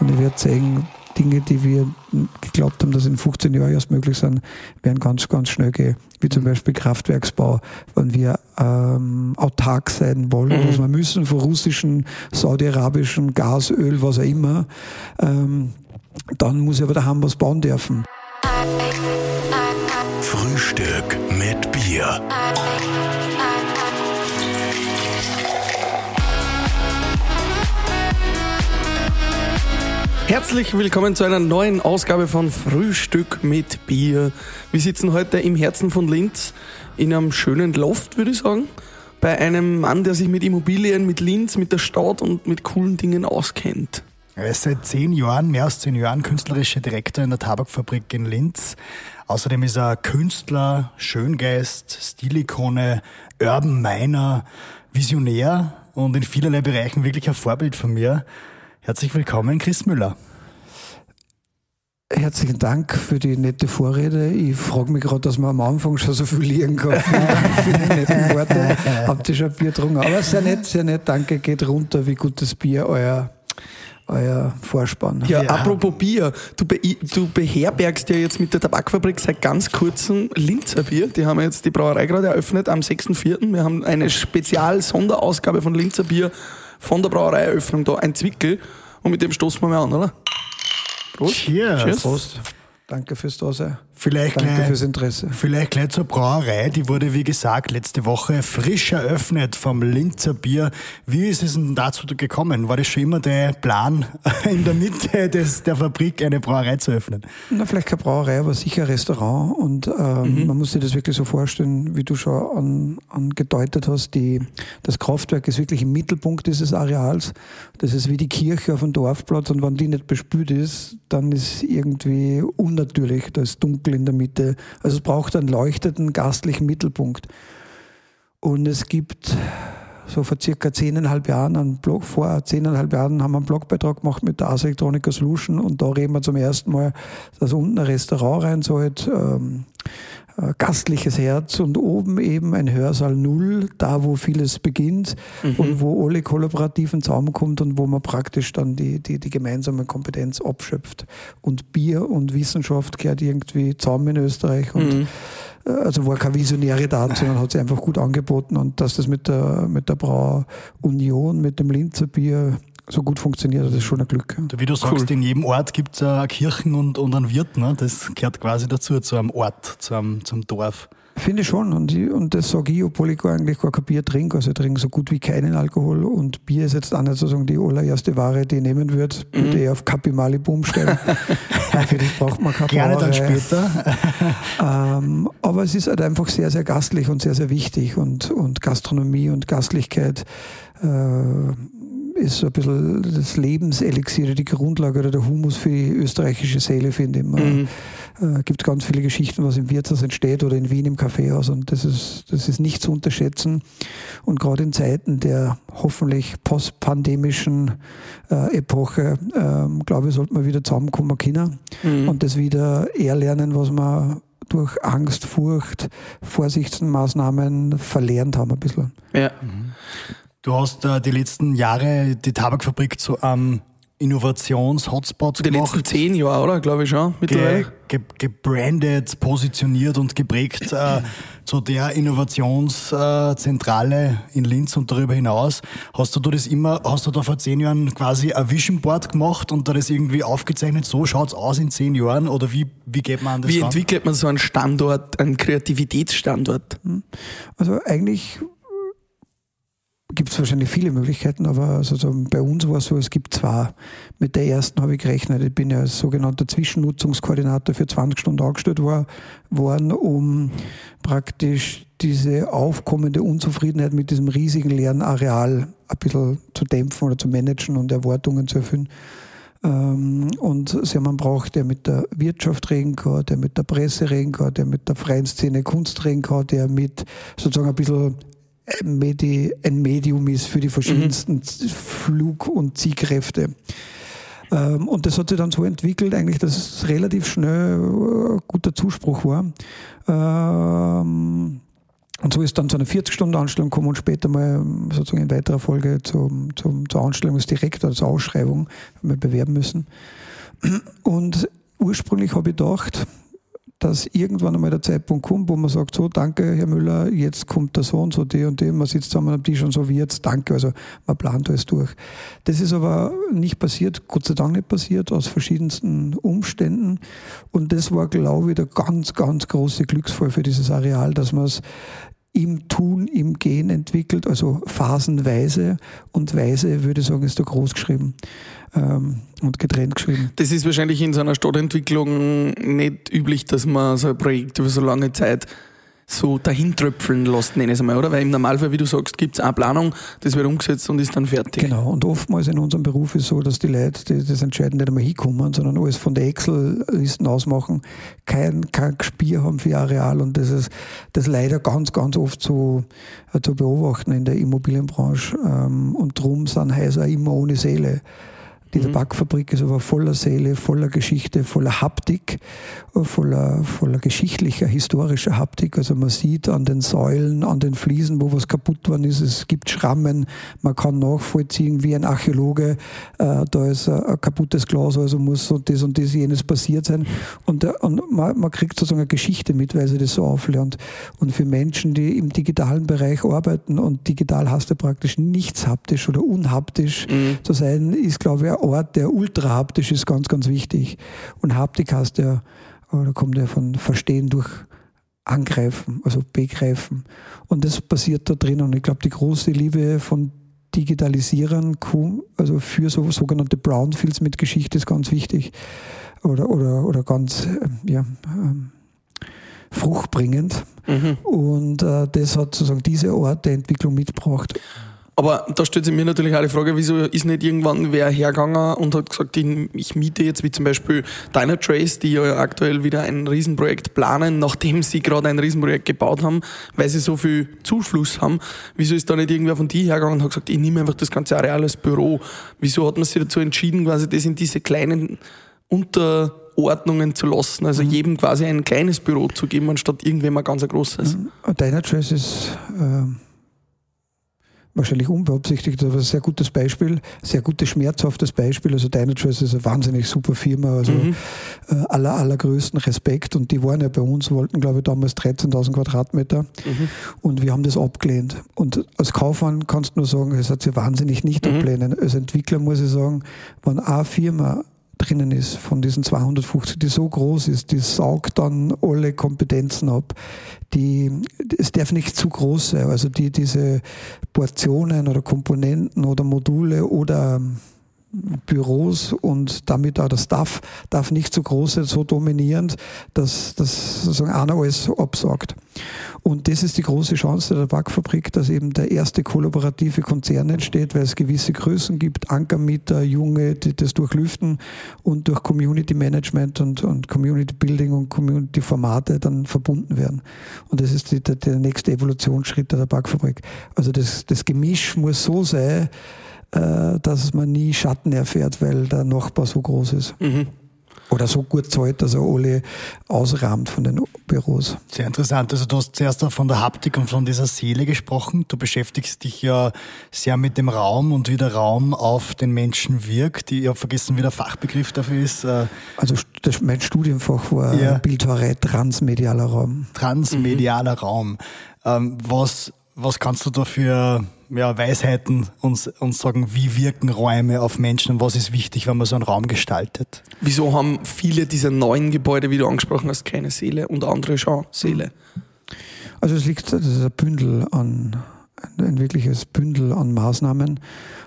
Und ich werde sehen, Dinge, die wir geglaubt haben, dass in 15 Jahren erst möglich sind, werden ganz, ganz schnell gehen. Wie zum Beispiel Kraftwerksbau, wenn wir ähm, autark sein wollen, mhm. was wir müssen von russischen, saudi-arabischen Gas, Öl, was auch immer, ähm, dann muss ich aber daheim was bauen dürfen. Frühstück mit Bier. Herzlich willkommen zu einer neuen Ausgabe von Frühstück mit Bier. Wir sitzen heute im Herzen von Linz in einem schönen Loft, würde ich sagen, bei einem Mann, der sich mit Immobilien, mit Linz, mit der Stadt und mit coolen Dingen auskennt. Er ist seit zehn Jahren, mehr als zehn Jahren, künstlerischer Direktor in der Tabakfabrik in Linz. Außerdem ist er Künstler, Schöngeist, Stilikone, Urban Miner, Visionär und in vielerlei Bereichen wirklich ein Vorbild von mir. Herzlich willkommen, Chris Müller. Herzlichen Dank für die nette Vorrede. Ich frage mich gerade, dass man am Anfang schon so viel liegen kann für die netten Worte. Habt ihr schon Bier getrunken? Aber sehr nett, sehr nett. Danke. Geht runter, wie gutes Bier euer euer Vorspann. Ja, ja, apropos Bier, du, be du beherbergst ja jetzt mit der Tabakfabrik seit ganz kurzem Linzer Bier. Die haben jetzt die Brauerei gerade eröffnet am 6.4. Wir haben eine Spezial-Sonderausgabe von Linzer Bier von der Brauereieröffnung da, ein Zwickel. Und mit dem stoßen wir mal an, oder? Prost. Cheers. Cheers. Prost. Danke fürs Dasein. Vielleicht Danke gleich, fürs Interesse. Vielleicht gleich zur Brauerei. Die wurde, wie gesagt, letzte Woche frisch eröffnet vom Linzer Bier. Wie ist es denn dazu gekommen? War das schon immer der Plan, in der Mitte des, der Fabrik eine Brauerei zu öffnen? Na, vielleicht keine Brauerei, aber sicher ein Restaurant. Und ähm, mhm. man muss sich das wirklich so vorstellen, wie du schon an, angedeutet hast. Die, das Kraftwerk ist wirklich im Mittelpunkt dieses Areals. Das ist wie die Kirche auf dem Dorfplatz. Und wenn die nicht bespült ist, dann ist irgendwie unnatürlich. Da ist dunkel dunkel in der Mitte. Also es braucht einen leuchtenden gastlichen Mittelpunkt. Und es gibt so vor circa zehneinhalb Jahren einen Blog, vor zehneinhalb Jahren haben wir einen Blogbeitrag gemacht mit der Ars Electronica Solution und da reden wir zum ersten Mal, dass unten ein Restaurant rein sollte, ähm, äh, gastliches Herz und oben eben ein Hörsaal Null, da wo vieles beginnt mhm. und wo alle Kollaborativen zusammenkommt und wo man praktisch dann die, die, die gemeinsame Kompetenz abschöpft. Und Bier und Wissenschaft gehört irgendwie zusammen in Österreich und mhm. Äh, also war keine Visionäre da, sondern hat sich einfach gut angeboten und dass das mit der, mit der Brauunion, mit dem Linzer Bier so gut funktioniert, das ist schon ein Glück. Wie du sagst, cool. in jedem Ort gibt es eine Kirchen und, und einen Wirt. Ne? Das gehört quasi dazu, zu einem Ort, zu einem, zum Dorf. Finde ich schon. Und, ich, und das sage ich, obwohl ich gar eigentlich gar kein Bier trinke. Also ich trinke so gut wie keinen Alkohol. Und Bier ist jetzt auch nicht sozusagen die allererste Ware, die ich nehmen würde. Mhm. Würde ich auf Kapi Mali Boom stellen. Für das braucht man keine Gerne dann später. ähm, aber es ist halt einfach sehr, sehr gastlich und sehr, sehr wichtig. Und, und Gastronomie und Gastlichkeit äh, ist so ein bisschen das Lebenselixier, die Grundlage oder der Humus für die österreichische Seele, finde ich. Man, mhm. äh, gibt ganz viele Geschichten, was im Wirtshaus entsteht oder in Wien im Kaffeehaus und das ist, das ist nicht zu unterschätzen. Und gerade in Zeiten der hoffentlich postpandemischen äh, Epoche, äh, glaube ich, sollte man wieder zusammenkommen können mhm. und das wieder eher lernen, was man durch Angst, Furcht, Vorsichtsmaßnahmen verlernt haben ein bisschen. Ja. Mhm. Du hast äh, die letzten Jahre die Tabakfabrik zu einem Innovations-Hotspot gemacht. Die letzten zehn Jahre, oder? Glaube ich schon, mittlerweile. Ge ge gebrandet, positioniert und geprägt äh, zu der Innovationszentrale äh, in Linz und darüber hinaus. Hast du das immer, hast du da vor zehn Jahren quasi ein Vision Board gemacht und da das irgendwie aufgezeichnet, so schaut's aus in zehn Jahren oder wie, wie geht man an das Wie ran? entwickelt man so einen Standort, einen Kreativitätsstandort? Hm. Also eigentlich gibt es wahrscheinlich viele Möglichkeiten, aber also bei uns war es so, es gibt zwei. Mit der ersten habe ich gerechnet. Ich bin ja als sogenannter Zwischennutzungskoordinator für 20 Stunden angestellt war, worden, um praktisch diese aufkommende Unzufriedenheit mit diesem riesigen leeren Areal ein bisschen zu dämpfen oder zu managen und Erwartungen zu erfüllen. Ähm, und sie haben braucht, der mit der Wirtschaft reden kann, der mit der Presse reden kann, der mit der freien Szene Kunst reden kann, der mit sozusagen ein bisschen Medi ein Medium ist für die verschiedensten mhm. Flug- und Ziehkräfte. Ähm, und das hat sich dann so entwickelt, eigentlich, dass es relativ schnell äh, guter Zuspruch war. Ähm, Und so ist dann zu einer 40-Stunden-Anstellung gekommen und später mal sozusagen in weiterer Folge zum, zum, zur Anstellung als Direktor, zur Ausschreibung, haben wir bewerben müssen. Und ursprünglich habe ich gedacht, dass irgendwann einmal der Zeitpunkt kommt, wo man sagt, so, danke, Herr Müller, jetzt kommt der so und so, die und die, man sitzt zusammen am Tisch und so wie jetzt, danke, also man plant alles durch. Das ist aber nicht passiert, Gott sei Dank nicht passiert, aus verschiedensten Umständen und das war, glaube ich, der ganz, ganz große Glücksfall für dieses Areal, dass man es im Tun, im Gehen entwickelt, also phasenweise und weise, würde ich sagen, ist da groß geschrieben ähm, und getrennt geschrieben. Das ist wahrscheinlich in so einer Stadtentwicklung nicht üblich, dass man so ein Projekt über so lange Zeit so dahintröpfeln lässt, nenne ich es einmal, oder? Weil im Normalfall, wie du sagst, gibt es eine Planung, das wird umgesetzt und ist dann fertig. Genau, und oftmals in unserem Beruf ist so, dass die Leute die das entscheiden nicht einmal hinkommen, sondern alles von der Excel-Listen ausmachen, kein, kein Gespiel haben für Areal und das ist das leider ganz, ganz oft so äh, zu beobachten in der Immobilienbranche ähm, und darum sind Häuser immer ohne Seele. Die mhm. Tabakfabrik ist aber voller Seele, voller Geschichte, voller Haptik, voller, voller geschichtlicher, historischer Haptik. Also man sieht an den Säulen, an den Fliesen, wo was kaputt worden ist, es gibt Schrammen, man kann nachvollziehen, wie ein Archäologe, äh, da ist ein, kaputtes Glas, also muss so das und das jenes passiert sein. Und, und man, man, kriegt sozusagen eine Geschichte mit, weil sie das so auflernt. Und für Menschen, die im digitalen Bereich arbeiten und digital hast du praktisch nichts haptisch oder unhaptisch mhm. zu sein, ist, glaube ich, Ort, der ultra haptisch ist, ganz, ganz wichtig. Und Haptik heißt ja, da kommt ja von Verstehen durch Angreifen, also Begreifen. Und das passiert da drin. Und ich glaube, die große Liebe von Digitalisierern, also für so sogenannte Brownfields mit Geschichte ist ganz wichtig. Oder, oder, oder ganz, ähm, ja, ähm, fruchtbringend. Mhm. Und äh, das hat sozusagen diese Art der Entwicklung mitgebracht. Aber da stellt sich mir natürlich auch die Frage, wieso ist nicht irgendwann wer hergegangen und hat gesagt, ich miete jetzt wie zum Beispiel Dynatrace, die ja aktuell wieder ein Riesenprojekt planen, nachdem sie gerade ein Riesenprojekt gebaut haben, weil sie so viel Zufluss haben. Wieso ist da nicht irgendwer von die hergegangen und hat gesagt, ich nehme einfach das ganze Areal als Büro? Wieso hat man sich dazu entschieden, quasi das in diese kleinen Unterordnungen zu lassen, also mhm. jedem quasi ein kleines Büro zu geben, anstatt irgendwem ein ganz großes? Mhm. Dynatrace ist... Äh wahrscheinlich unbeabsichtigt, aber ein sehr gutes Beispiel, sehr gutes, schmerzhaftes Beispiel. Also Dynatrace ist eine wahnsinnig super Firma, also mhm. äh, aller, allergrößten Respekt und die waren ja bei uns, wollten glaube ich damals 13.000 Quadratmeter mhm. und wir haben das abgelehnt. Und als Kaufmann kannst du nur sagen, es hat sich wahnsinnig nicht mhm. ablehnen. Als Entwickler muss ich sagen, wenn eine Firma drinnen ist von diesen 250, die so groß ist, die saugt dann alle Kompetenzen ab. Die, es darf nicht zu groß sein. Also die, diese Portionen oder Komponenten oder Module oder Büros und damit auch der Staff darf nicht so groß sein, so dominierend, dass, dass sozusagen einer alles absagt. Und das ist die große Chance der Tabakfabrik, dass eben der erste kollaborative Konzern entsteht, weil es gewisse Größen gibt, Ankermieter, Junge, die das durchlüften und durch Community Management und, und Community Building und Community Formate dann verbunden werden. Und das ist die, der, der nächste Evolutionsschritt der Tabakfabrik. Also das, das Gemisch muss so sein, äh, dass man nie Schatten erfährt, weil der Nachbar so groß ist. Mhm. Oder so gut zahlt, dass er alle ausrahmt von den Büros. Sehr interessant. Also du hast zuerst von der Haptik und von dieser Seele gesprochen. Du beschäftigst dich ja sehr mit dem Raum und wie der Raum auf den Menschen wirkt. Ich habe vergessen, wie der Fachbegriff dafür ist. Äh, also das, mein Studienfach war ja. Bildhauerei transmedialer Raum. Transmedialer mhm. Raum. Ähm, was, was kannst du da für ja, Weisheiten uns, uns sagen, wie wirken Räume auf Menschen und was ist wichtig, wenn man so einen Raum gestaltet. Wieso haben viele dieser neuen Gebäude, wie du angesprochen hast, keine Seele und andere schon Seele? Also es liegt, das ist ein Bündel an, ein wirkliches Bündel an Maßnahmen.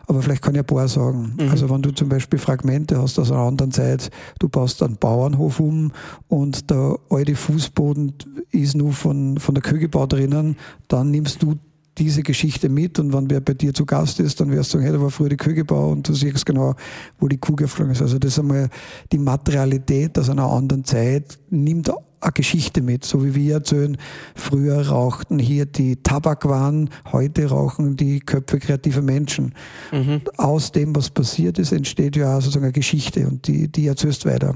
Aber vielleicht kann ich ein paar sagen. Mhm. Also wenn du zum Beispiel Fragmente hast aus einer anderen Zeit, du baust einen Bauernhof um und der alte Fußboden ist nur von, von der Kühlgebau drinnen, dann nimmst du diese Geschichte mit und wenn wer bei dir zu Gast ist, dann wirst du sagen, hey, da war früher die Kühlgebau und du siehst genau, wo die Kuh geflogen ist. Also das ist einmal die Materialität aus einer anderen Zeit, nimmt eine Geschichte mit, so wie wir erzählen, früher rauchten hier die Tabakwaren, heute rauchen die Köpfe kreativer Menschen. Mhm. Aus dem, was passiert ist, entsteht ja sozusagen eine Geschichte und die, die erzählst weiter.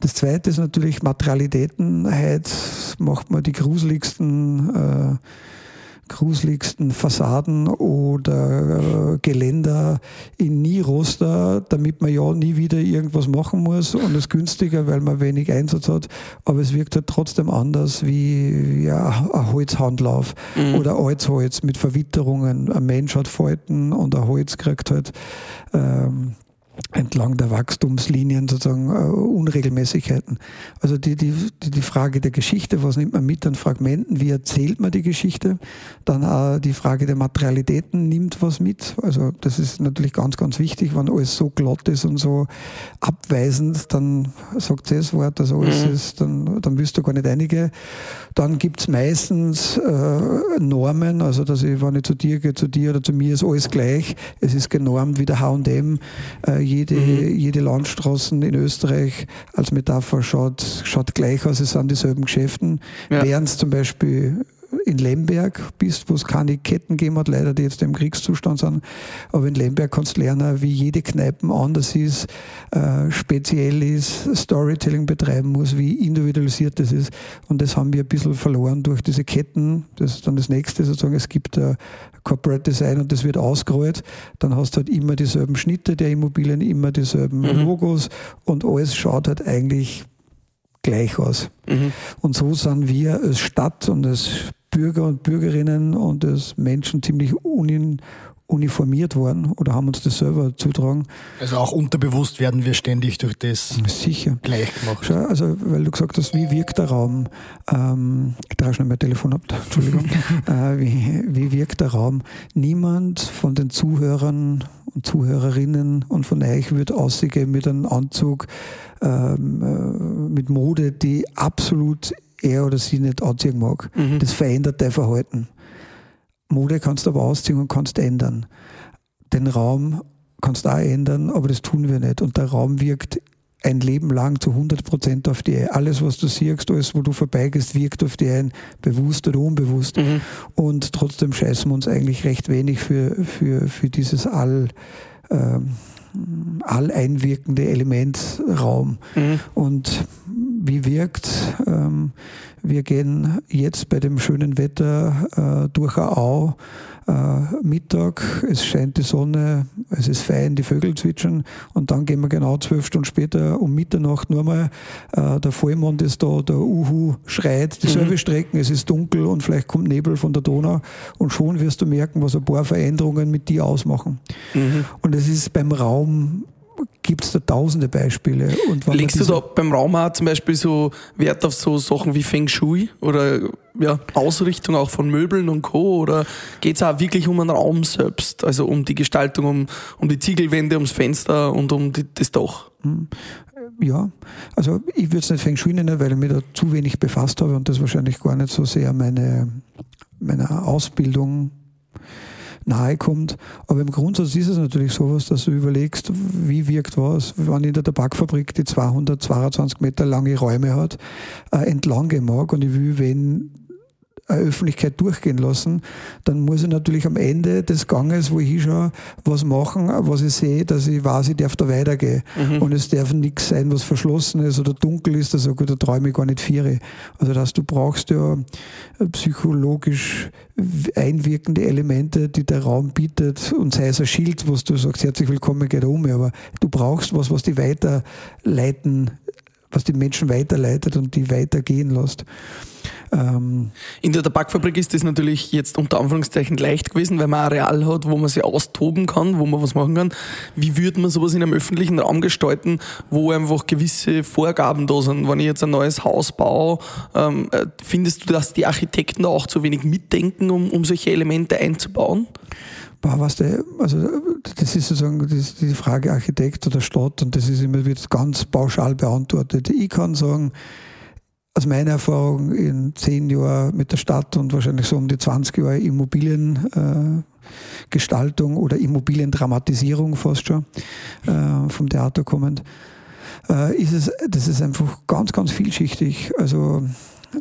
Das zweite ist natürlich Materialitäten. Heute macht man die gruseligsten äh, gruseligsten Fassaden oder äh, Geländer in Nieroster, damit man ja nie wieder irgendwas machen muss und es günstiger, weil man wenig Einsatz hat. Aber es wirkt halt trotzdem anders wie ja, ein Holzhandlauf mhm. oder Altsholz mit Verwitterungen. Ein Mensch hat Falten und ein Holz kriegt halt ähm, entlang der Wachstumslinien sozusagen äh, Unregelmäßigkeiten. Also die, die, die Frage der Geschichte, was nimmt man mit an Fragmenten, wie erzählt man die Geschichte, dann auch die Frage der Materialitäten nimmt was mit. Also das ist natürlich ganz, ganz wichtig, wenn alles so glatt ist und so abweisend, dann sagt sie das Wort, also alles mhm. ist, dann, dann willst du gar nicht einige. Dann gibt's meistens äh, Normen, also dass ich, wenn ich zu dir gehe, zu dir oder zu mir ist alles gleich, es ist genormt wie der H&M, äh, jede, mhm. jede Landstraßen in Österreich als Metapher schaut, schaut gleich aus, es sind dieselben Geschäften. Ja. Während es zum Beispiel in Lemberg bist, wo es keine Ketten gegeben hat, leider, die jetzt im Kriegszustand sind. Aber in Lemberg kannst du lernen, wie jede Kneipe anders ist, äh, speziell ist, Storytelling betreiben muss, wie individualisiert das ist. Und das haben wir ein bisschen verloren durch diese Ketten. Das ist dann das nächste sozusagen. Es gibt äh, Corporate Design und das wird ausgerollt. Dann hast du halt immer dieselben Schnitte der Immobilien, immer dieselben mhm. Logos und alles schaut halt eigentlich gleich aus. Mhm. Und so sind wir als Stadt und als Bürger und Bürgerinnen und als Menschen ziemlich unin, uniformiert worden oder haben uns das selber zutragen. Also auch unterbewusst werden wir ständig durch das Sicher. gleich gemacht. Schau, also weil du gesagt hast, wie wirkt der Raum? Ähm, ich trage schnell mein Telefon ab, Entschuldigung. äh, wie, wie wirkt der Raum? Niemand von den Zuhörern und Zuhörerinnen und von euch wird aussehen mit einem Anzug ähm, äh, mit Mode, die absolut er oder sie nicht anziehen mag. Mhm. Das verändert dein Verhalten. Mode kannst du aber ausziehen und kannst ändern. Den Raum kannst du auch ändern, aber das tun wir nicht. Und der Raum wirkt ein Leben lang zu 100 Prozent auf dich. Alles, was du siehst, alles, wo du vorbeigehst, wirkt auf dich ein, bewusst oder unbewusst. Mhm. Und trotzdem scheißen wir uns eigentlich recht wenig für, für, für dieses All, ähm, alleinwirkende Element Raum. Mhm. Und wie wirkt, ähm, wir gehen jetzt bei dem schönen Wetter äh, durch eine Au, äh, Mittag, es scheint die Sonne, es ist fein, die Vögel zwitschern und dann gehen wir genau zwölf Stunden später um Mitternacht nur mal, äh, der Vollmond ist da, der Uhu schreit, dieselbe mhm. Strecken, es ist dunkel und vielleicht kommt Nebel von der Donau und schon wirst du merken, was ein paar Veränderungen mit dir ausmachen. Mhm. Und es ist beim Raum gibt es da tausende Beispiele. Und Legst du da beim Raum auch zum Beispiel so Wert auf so Sachen wie Feng Shui oder ja, Ausrichtung auch von Möbeln und Co. Oder geht es auch wirklich um den Raum selbst, also um die Gestaltung, um, um die Ziegelwände, ums Fenster und um die, das Dach? Hm. Ja, also ich würde es nicht Feng Shui nennen, weil ich mich da zu wenig befasst habe und das wahrscheinlich gar nicht so sehr meine, meine Ausbildung nahe kommt. Aber im Grundsatz ist es natürlich sowas, dass du überlegst, wie wirkt was, wenn in der Tabakfabrik die 222 Meter lange Räume hat, äh, entlang gehen mag und ich will, wenn Öffentlichkeit durchgehen lassen, dann muss ich natürlich am Ende des Ganges, wo ich hinschaue, was machen, was ich sehe, dass ich weiß, ich darf da weitergehen. Mhm. Und es darf nichts sein, was verschlossen ist oder dunkel ist, also gut, da träume ich gar nicht vier. Also das, du brauchst ja psychologisch einwirkende Elemente, die der Raum bietet und sei es ein Schild, was du sagst, herzlich willkommen, geht um, aber du brauchst was, was die weiterleiten, was die Menschen weiterleitet und die weitergehen lässt. Ähm in der Tabakfabrik ist das natürlich jetzt unter Anführungszeichen leicht gewesen, weil man ein Areal hat, wo man sich austoben kann, wo man was machen kann. Wie würde man sowas in einem öffentlichen Raum gestalten, wo einfach gewisse Vorgaben da sind? Wenn ich jetzt ein neues Haus baue, ähm, äh, findest du, dass die Architekten da auch zu wenig mitdenken, um, um solche Elemente einzubauen? was der, also das ist sozusagen die Frage Architekt oder Stadt und das ist immer wird ganz pauschal beantwortet. Ich kann sagen, aus meiner Erfahrung in zehn Jahren mit der Stadt und wahrscheinlich so um die 20 Jahre Immobiliengestaltung äh, oder Immobiliendramatisierung fast schon äh, vom Theater kommend, äh, ist es, das ist einfach ganz, ganz vielschichtig. Also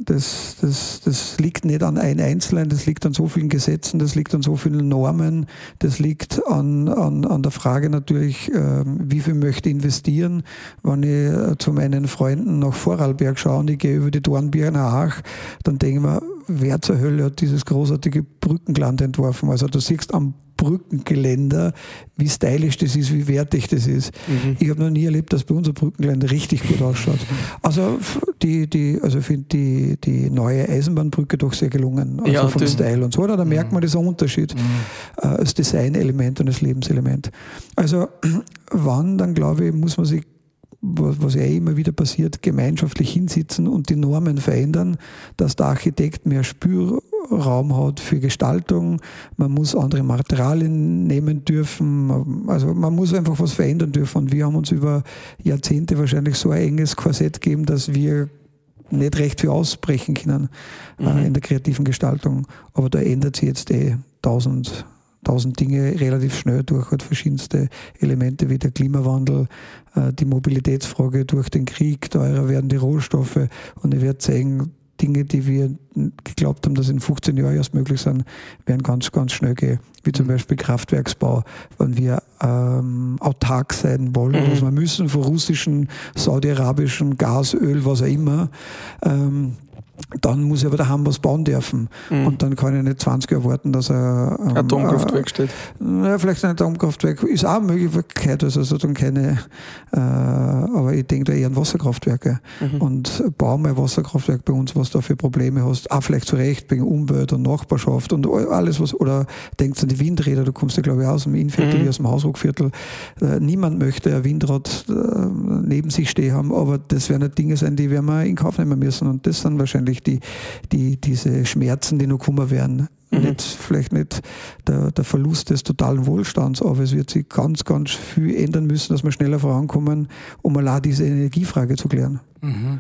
das, das, das liegt nicht an ein Einzelnen, das liegt an so vielen Gesetzen, das liegt an so vielen Normen, das liegt an, an, an der Frage natürlich, äh, wie viel möchte ich investieren. Wenn ich äh, zu meinen Freunden nach Vorarlberg schaue und ich gehe über die Dornbirner Ach, dann denke ich mir, wer zur Hölle hat dieses großartige Brückenland entworfen? Also du siehst am Brückengeländer, wie stylisch das ist, wie wertig das ist. Mhm. Ich habe noch nie erlebt, dass bei unser Brückengeländer richtig gut ausschaut. Also die, die, also ich finde die, die neue Eisenbahnbrücke doch sehr gelungen. Also ja, vom Style und so. Da merkt mhm. man diesen Unterschied mhm. äh, als Designelement und als Lebenselement. Also wann, dann glaube ich, muss man sich was ja immer wieder passiert, gemeinschaftlich hinsitzen und die Normen verändern, dass der Architekt mehr Spürraum hat für Gestaltung, man muss andere Materialien nehmen dürfen, also man muss einfach was verändern dürfen und wir haben uns über Jahrzehnte wahrscheinlich so ein enges Korsett gegeben, dass wir nicht recht viel ausbrechen können äh, mhm. in der kreativen Gestaltung, aber da ändert sich jetzt eh tausend tausend Dinge relativ schnell durch halt verschiedenste Elemente wie der Klimawandel, äh, die Mobilitätsfrage durch den Krieg, teurer werden die Rohstoffe und ich werde sehen, Dinge, die wir geglaubt haben, dass in 15 Jahren erst möglich sind, werden ganz, ganz schnell gehen. Wie zum mhm. Beispiel Kraftwerksbau, wenn wir ähm, autark sein wollen, mhm. was wir müssen von russischen, saudi-arabischen Gas, Öl, was auch immer. Ähm, dann muss ich aber daheim was bauen dürfen. Mhm. Und dann kann ich nicht 20 Jahre warten, dass er. Ähm, Atomkraftwerk äh, steht. Naja, vielleicht ein Atomkraftwerk ist auch eine Möglichkeit, also, dann keine, äh, aber ich denke da eher an Wasserkraftwerke. Mhm. Und baue mal Wasserkraftwerk bei uns, was da für Probleme hast. Auch vielleicht zu Recht wegen Umwelt und Nachbarschaft und alles was, oder denkst an die Windräder, du kommst ja glaube ich aus dem Innviertel, mhm. aus dem Hausruckviertel. Äh, niemand möchte ein Windrad äh, neben sich stehen haben, aber das werden halt Dinge sein, die werden wir in Kauf nehmen müssen. Und das sind wahrscheinlich natürlich die, die, diese Schmerzen, die noch kommen werden. Mhm. Nicht, vielleicht nicht der, der Verlust des totalen Wohlstands, aber es wird sich ganz, ganz viel ändern müssen, dass wir schneller vorankommen, um allein diese Energiefrage zu klären. Mhm.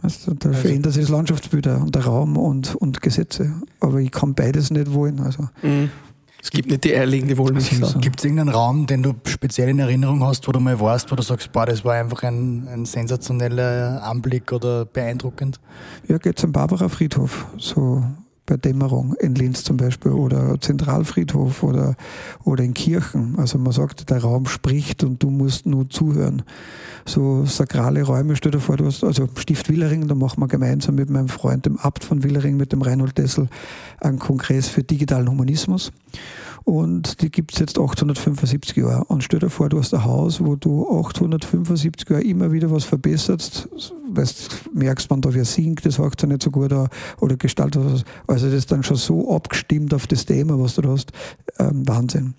Also, da also, verändert sich das Landschaftsbild und der Raum und, und Gesetze. Aber ich kann beides nicht wollen. Also. Mhm. Es gibt nicht die eierlegende Wollmilchsau. Gibt es irgendeinen Raum, den du speziell in Erinnerung hast, wo du mal warst, wo du sagst, boah, das war einfach ein, ein sensationeller Anblick oder beeindruckend? Ja, geht zum Barbara Friedhof, so Dämmerung in Linz zum Beispiel oder Zentralfriedhof oder, oder in Kirchen. Also man sagt, der Raum spricht und du musst nur zuhören. So sakrale Räume, stell dir vor, du hast, also Stift Willering, da machen wir gemeinsam mit meinem Freund, dem Abt von Willering, mit dem Reinhold Dessel, einen Kongress für digitalen Humanismus. Und die gibt es jetzt 875 Jahre. Und stell dir vor, du hast ein Haus, wo du 875 Jahre immer wieder was verbesserst, weil du merkst, man darf ja singt, das hört ja nicht so gut an, oder gestaltet was. Also das ist dann schon so abgestimmt auf das Thema, was du da hast. Ähm, Wahnsinn.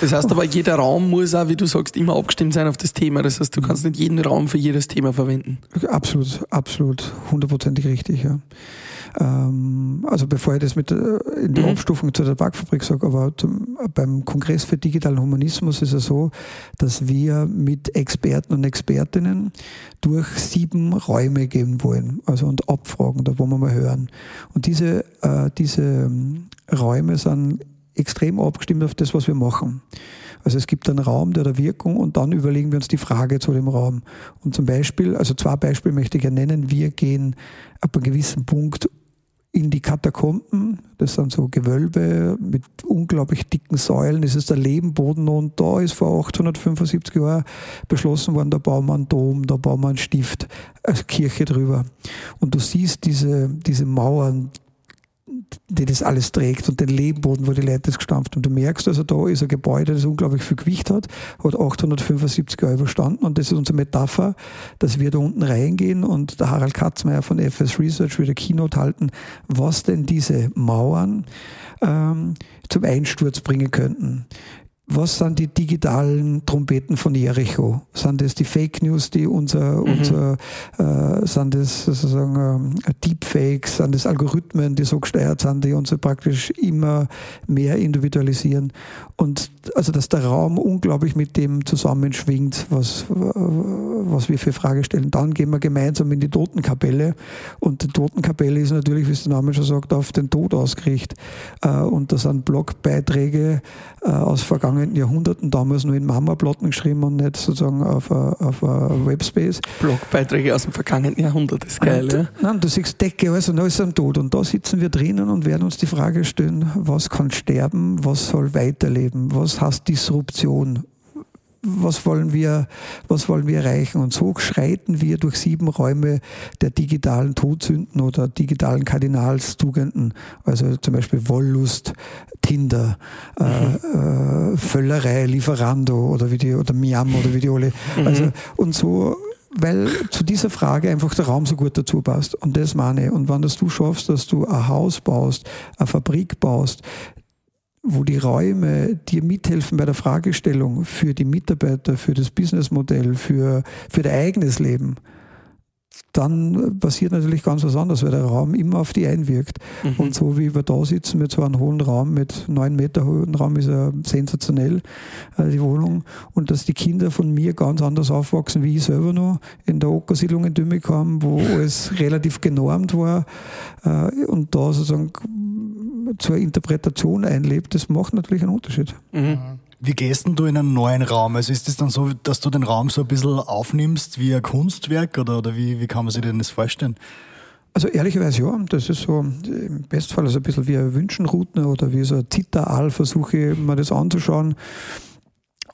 Das heißt aber, jeder Raum muss auch, wie du sagst, immer abgestimmt sein auf das Thema. Das heißt, du kannst nicht jeden Raum für jedes Thema verwenden. Absolut, absolut, hundertprozentig richtig, ja. Ähm, also bevor ich das mit äh, in der mhm. Abstufung zu der Backfabrik sage, aber zum, beim Kongress für digitalen Humanismus ist es so, dass wir mit Experten und Expertinnen durch sieben Räume gehen wollen, also und abfragen, da wollen wir mal hören. Und diese, äh, diese ähm, Räume sind extrem abgestimmt auf das, was wir machen. Also es gibt einen Raum, der der Wirkung und dann überlegen wir uns die Frage zu dem Raum. Und zum Beispiel, also zwei Beispiele möchte ich ja nennen. Wir gehen ab einem gewissen Punkt in die Katakomben. Das sind so Gewölbe mit unglaublich dicken Säulen. Das ist der Lebenboden und da ist vor 875 Jahren beschlossen worden, da bauen wir einen Dom, da bauen wir einen Stift, als Kirche drüber. Und du siehst diese, diese Mauern, die das alles trägt und den Lehmboden, wo die Leute das gestampft haben. Du merkst also, da ist ein Gebäude, das unglaublich viel Gewicht hat, hat 875 Jahre überstanden und das ist unsere Metapher, dass wir da unten reingehen und der Harald Katzmeier von FS Research wieder Keynote halten, was denn diese Mauern ähm, zum Einsturz bringen könnten was sind die digitalen Trompeten von Jericho? Sind das die Fake News, die unser, mhm. unser äh, sind das sozusagen äh, Deepfakes, sind das Algorithmen, die so gesteuert sind, die uns praktisch immer mehr individualisieren? Und also, dass der Raum unglaublich mit dem zusammenschwingt, was, was wir für Frage stellen. Dann gehen wir gemeinsam in die Totenkapelle. Und die Totenkapelle ist natürlich, wie es der Name schon sagt, auf den Tod ausgerichtet. Äh, und da sind Blogbeiträge äh, aus vergangenen vergangenen Jahrhunderten damals nur in Marmorplatten geschrieben und nicht sozusagen auf a, auf a Webspace. Blogbeiträge aus dem vergangenen Jahrhundert, das ist geil, und, ja. Nein, du siehst Decke, alles und alles am Tod. Und da sitzen wir drinnen und werden uns die Frage stellen, was kann sterben, was soll weiterleben, was heißt Disruption, was wollen wir, was wollen wir erreichen? Und so schreiten wir durch sieben Räume der digitalen Todsünden oder digitalen Kardinalstugenden, also zum Beispiel Wollust, Tinder, äh, mhm. äh, Völlerei, Lieferando oder wie die, oder Miam oder wie die alle. Mhm. Also, und so weil zu dieser Frage einfach der Raum so gut dazu passt. Und das meine ich. Und wenn das du schaffst, dass du ein Haus baust, eine Fabrik baust, wo die Räume dir mithelfen bei der Fragestellung für die Mitarbeiter, für das Businessmodell, für, für dein eigenes Leben, dann passiert natürlich ganz was anderes, weil der Raum immer auf die einwirkt. Mhm. Und so wie wir da sitzen mit so einem hohen Raum, mit neun Meter hohen Raum, ist ja sensationell, äh, die Wohnung. Und dass die Kinder von mir ganz anders aufwachsen, wie ich selber noch in der Ockersiedlung in Dümmicham, wo es relativ genormt war. Äh, und da sozusagen zur Interpretation einlebt, das macht natürlich einen Unterschied. Mhm. Wie gehst denn du in einen neuen Raum? Also ist es dann so, dass du den Raum so ein bisschen aufnimmst wie ein Kunstwerk oder, oder wie, wie kann man sich denn das vorstellen? Also ehrlicherweise ja, das ist so im Bestfall also ein bisschen wie ein Wünschenrouten oder wie so ein Zitteraal versuche ich mir das anzuschauen.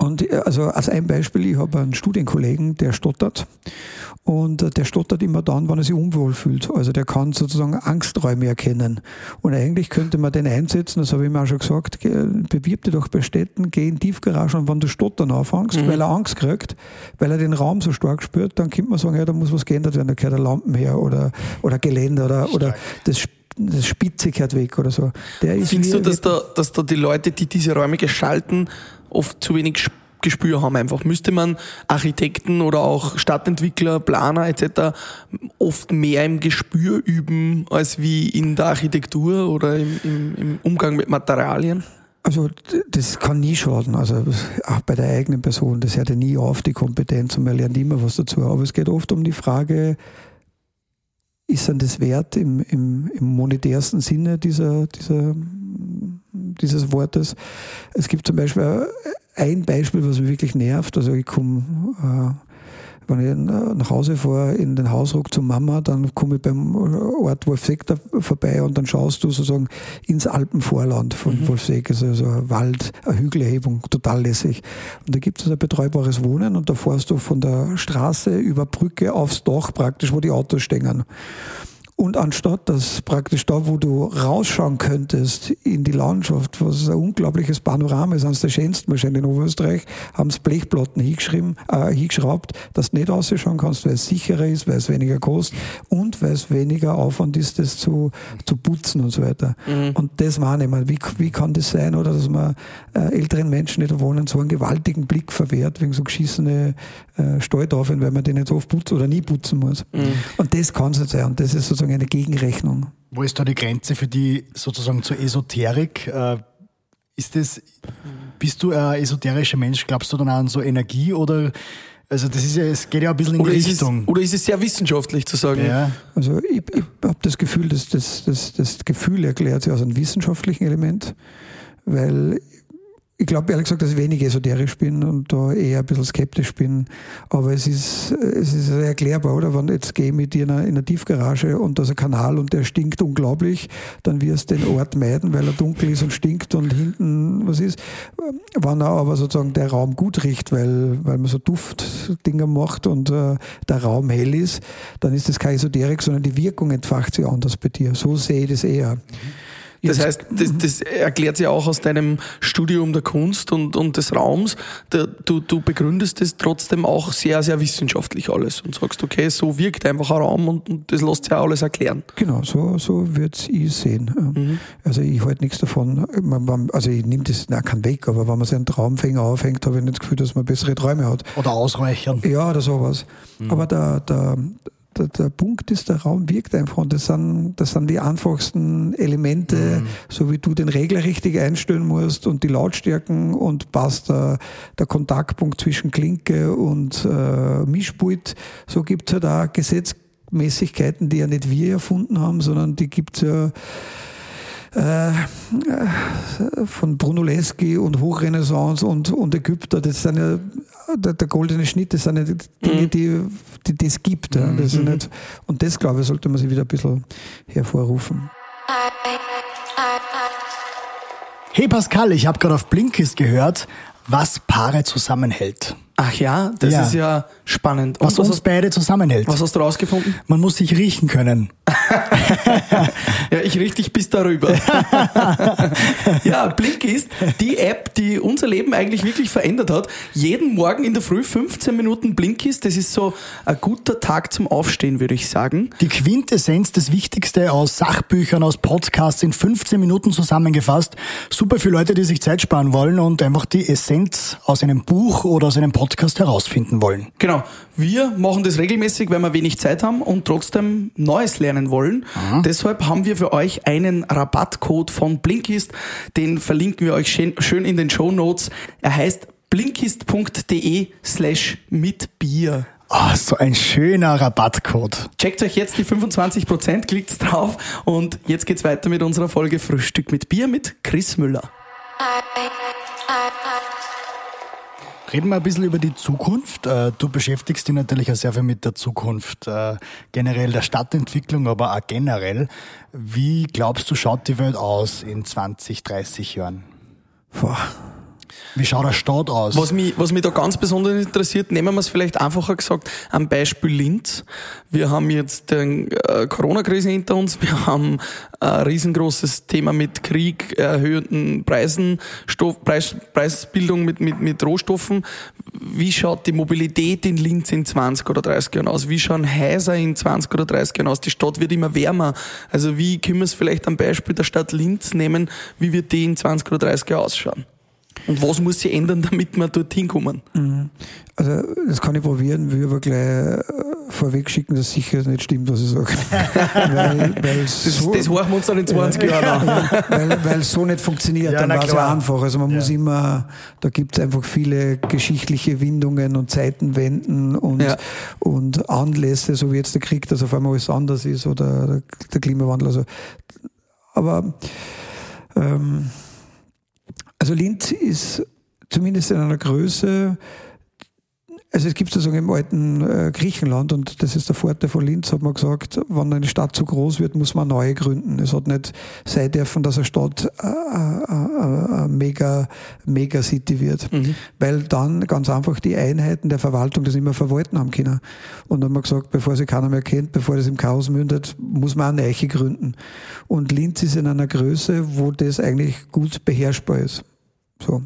Und äh, also als ein Beispiel, ich habe einen Studienkollegen, der stottert und äh, der stottert immer dann, wenn er sich unwohl fühlt. Also der kann sozusagen Angsträume erkennen. Und eigentlich könnte man den einsetzen, das habe ich mir auch schon gesagt, bewirb dich doch bei Städten, geh in Tiefgarage und wenn du stottern anfängst, mhm. weil er Angst kriegt, weil er den Raum so stark spürt, dann könnte man sagen, ja, da muss was geändert werden, da gehört der Lampen her oder, oder Geländer oder, oder das das Spitze gehört weg oder so. Findest du, dass da, dass da die Leute, die diese Räume gestalten, oft zu wenig Gespür haben einfach. Müsste man Architekten oder auch Stadtentwickler, Planer etc. oft mehr im Gespür üben als wie in der Architektur oder im, im, im Umgang mit Materialien? Also das kann nie schaden, also auch bei der eigenen Person, das hört ja nie auf, die Kompetenz und man lernt immer was dazu. Aber es geht oft um die Frage, ist dann das wert im, im, im monetärsten Sinne dieser, dieser dieses Wortes. Es gibt zum Beispiel ein Beispiel, was mich wirklich nervt. Also ich komme, äh, wenn ich nach Hause fahre, in den Hausruck zu Mama, dann komme ich beim Ort Wolfseck vorbei und dann schaust du sozusagen ins Alpenvorland von mhm. Wolfseck, also so ein Wald, eine Hügelerhebung, total lässig. Und da gibt es ein betreubares Wohnen und da fährst du von der Straße über Brücke aufs Dach praktisch, wo die Autos stehen. Und anstatt dass praktisch da, wo du rausschauen könntest in die Landschaft, was ein unglaubliches Panorama ist, eines der schönsten wahrscheinlich in Oberösterreich, haben es Blechplatten hingeschrieben, äh, hingeschraubt, dass du nicht rausschauen kannst, weil es sicherer ist, weil es weniger kostet und weil es weniger Aufwand ist, das zu, zu putzen und so weiter. Mhm. Und das meine ich mal, wie, wie kann das sein, oder dass man äh, älteren Menschen, die da wohnen, so einen gewaltigen Blick verwehrt, wegen so geschissene äh, Stalltafeln, weil man den nicht so oft putzen oder nie putzen muss. Mhm. Und das kann es nicht sein. Und das ist sozusagen sozusagen eine Gegenrechnung. Wo ist da die Grenze für die sozusagen zur Esoterik? Äh, ist das, bist du ein esoterischer Mensch? Glaubst du dann an so Energie oder also das ist ja, es geht ja ein bisschen in oder die Richtung. Es, oder ist es sehr wissenschaftlich zu sagen? Ja. Also ich, ich habe das Gefühl, dass das, das, das Gefühl erklärt sich aus einem wissenschaftlichen Element, weil ich glaube ehrlich gesagt, dass ich wenig esoterisch bin und da eher ein bisschen skeptisch bin. Aber es ist, es ist erklärbar, oder? Wenn jetzt gehe ich mit dir in einer, in einer Tiefgarage und da ist ein Kanal und der stinkt unglaublich, dann wirst du den Ort meiden, weil er dunkel ist und stinkt und hinten was ist. Wenn er aber sozusagen der Raum gut riecht, weil, weil man so Duftdinger macht und äh, der Raum hell ist, dann ist das keine Esoterik, sondern die Wirkung entfacht sich anders bei dir. So sehe ich das eher. Mhm. Das heißt, das, das erklärt sich auch aus deinem Studium der Kunst und, und des Raums. Du, du begründest es trotzdem auch sehr, sehr wissenschaftlich alles und sagst, okay, so wirkt einfach ein Raum und, und das lässt sich ja alles erklären. Genau, so, so wird ich sehen. Mhm. Also ich halte nichts davon, also ich nehme das, na, kein weg, aber wenn man seinen Traumfänger aufhängt, habe ich nicht das Gefühl, dass man bessere Träume hat. Oder ausreichern. Ja, oder sowas. Mhm. Aber der, der, der, der, Punkt ist, der Raum wirkt einfach und das sind, das sind die einfachsten Elemente, mhm. so wie du den Regler richtig einstellen musst und die Lautstärken und passt der, der Kontaktpunkt zwischen Klinke und äh, Mischpult. So gibt es halt auch Gesetzmäßigkeiten, die ja nicht wir erfunden haben, sondern die gibt es ja äh, von Brunelleschi und Hochrenaissance und, und Ägypter, das sind ja der, der goldene Schnitt, das sind ja die Dinge, Mhm. die, die das gibt. Ja. Das ist nicht, und das, glaube ich, sollte man sich wieder ein bisschen hervorrufen. Hey Pascal, ich habe gerade auf Blinkist gehört, was Paare zusammenhält. Ach ja, das Ja. ist ja spannend. Was was, uns hast, beide zusammenhält. was hast du rausgefunden? Man muss sich riechen können. Ja, ich richte dich bis darüber. ja, Blink ist die App, die unser Leben eigentlich wirklich verändert hat. Jeden Morgen in der Früh 15 Minuten Blinkist. Das ist so ein guter Tag zum Aufstehen, würde ich sagen. Die Quintessenz, das Wichtigste aus Sachbüchern, aus Podcasts in 15 Minuten zusammengefasst. Super für Leute, die sich Zeit sparen wollen und einfach die Essenz aus einem Buch oder aus einem Podcast herausfinden wollen. Genau. Wir machen das regelmäßig, weil wir wenig Zeit haben und trotzdem Neues lernen wollen. Deshalb haben wir für euch einen Rabattcode von Blinkist. Den verlinken wir euch schön in den Show Notes. Er heißt blinkist.de slash mit Bier. Ah, so ein schöner Rabattcode. Checkt euch jetzt die 25%, klickt drauf und jetzt geht's weiter mit unserer Folge Frühstück mit Bier mit Chris Müller. Reden wir ein bisschen über die Zukunft. Äh, Du beschäftigst dich natürlich auch sehr viel mit der Zukunft, äh, generell der Stadtentwicklung, aber auch generell. Wie glaubst du, schaut die Welt aus in 20, 30 Jahren? Boah. Wie schaut der Stadt aus? Was mich, was mich da ganz besonders interessiert, nehmen wir es vielleicht einfacher gesagt, am Beispiel Linz. Wir haben jetzt die äh, Corona-Krise hinter uns, wir haben ein riesengroßes Thema mit Krieg, erhöhten Preisen, Stoff, Preis, Preisbildung mit, mit, mit Rohstoffen. Wie schaut die Mobilität in Linz in 20 oder 30 Jahren aus? Wie schauen Häuser in 20 oder 30 Jahren aus? Die Stadt wird immer wärmer. Also wie können wir es vielleicht am Beispiel der Stadt Linz nehmen? Wie wird die in 20 oder 30 Jahren ausschauen? Und was muss sich ändern, damit wir dorthin kommen? Also das kann ich probieren, will aber gleich äh, vorweg schicken, dass sicher nicht stimmt, was ich sage. weil, weil Das, so, das horchen wir uns dann in 20 Jahren an. weil, weil es so nicht funktioniert, Ja, dann na war es ja klar. einfach. Also man Ja. muss immer, da gibt es einfach viele geschichtliche Windungen und Zeitenwenden und, Ja. und Anlässe, so wie jetzt der Krieg, dass auf einmal alles anders ist oder der, der Klimawandel. Also, aber ähm, also Linz ist zumindest in einer Größe, also es gibt sozusagen im alten äh, Griechenland und das ist der Vorteil von Linz, hat man gesagt, wenn eine Stadt zu groß wird, muss man neue gründen. Es hat nicht sein dürfen, dass eine Stadt äh, äh, äh, eine mega, mega City wird, weil dann ganz einfach die Einheiten der Verwaltung das nicht mehr verwalten haben können. Und dann haben wir gesagt, bevor sie keiner mehr kennt, bevor das im Chaos mündet, muss man eine Eiche gründen. Und Linz ist in einer Größe, wo das eigentlich gut beherrschbar ist. So.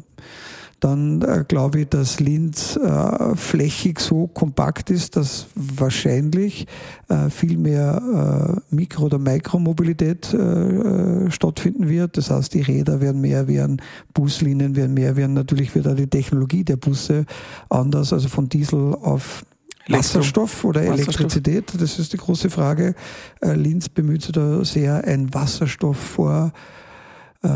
Dann äh, glaube ich, dass Linz äh, flächig so kompakt ist, dass wahrscheinlich äh, viel mehr äh, Mikro- oder Mikromobilität äh, äh, stattfinden wird. Das heißt, die Räder werden mehr werden, Buslinien werden mehr werden. Natürlich wird auch die Technologie der Busse anders, also von Diesel auf Wasserstoff oder Wasserstoff. Elektrizität. Das ist die große Frage. Linz bemüht sich da sehr, ein Wasserstoff vor äh,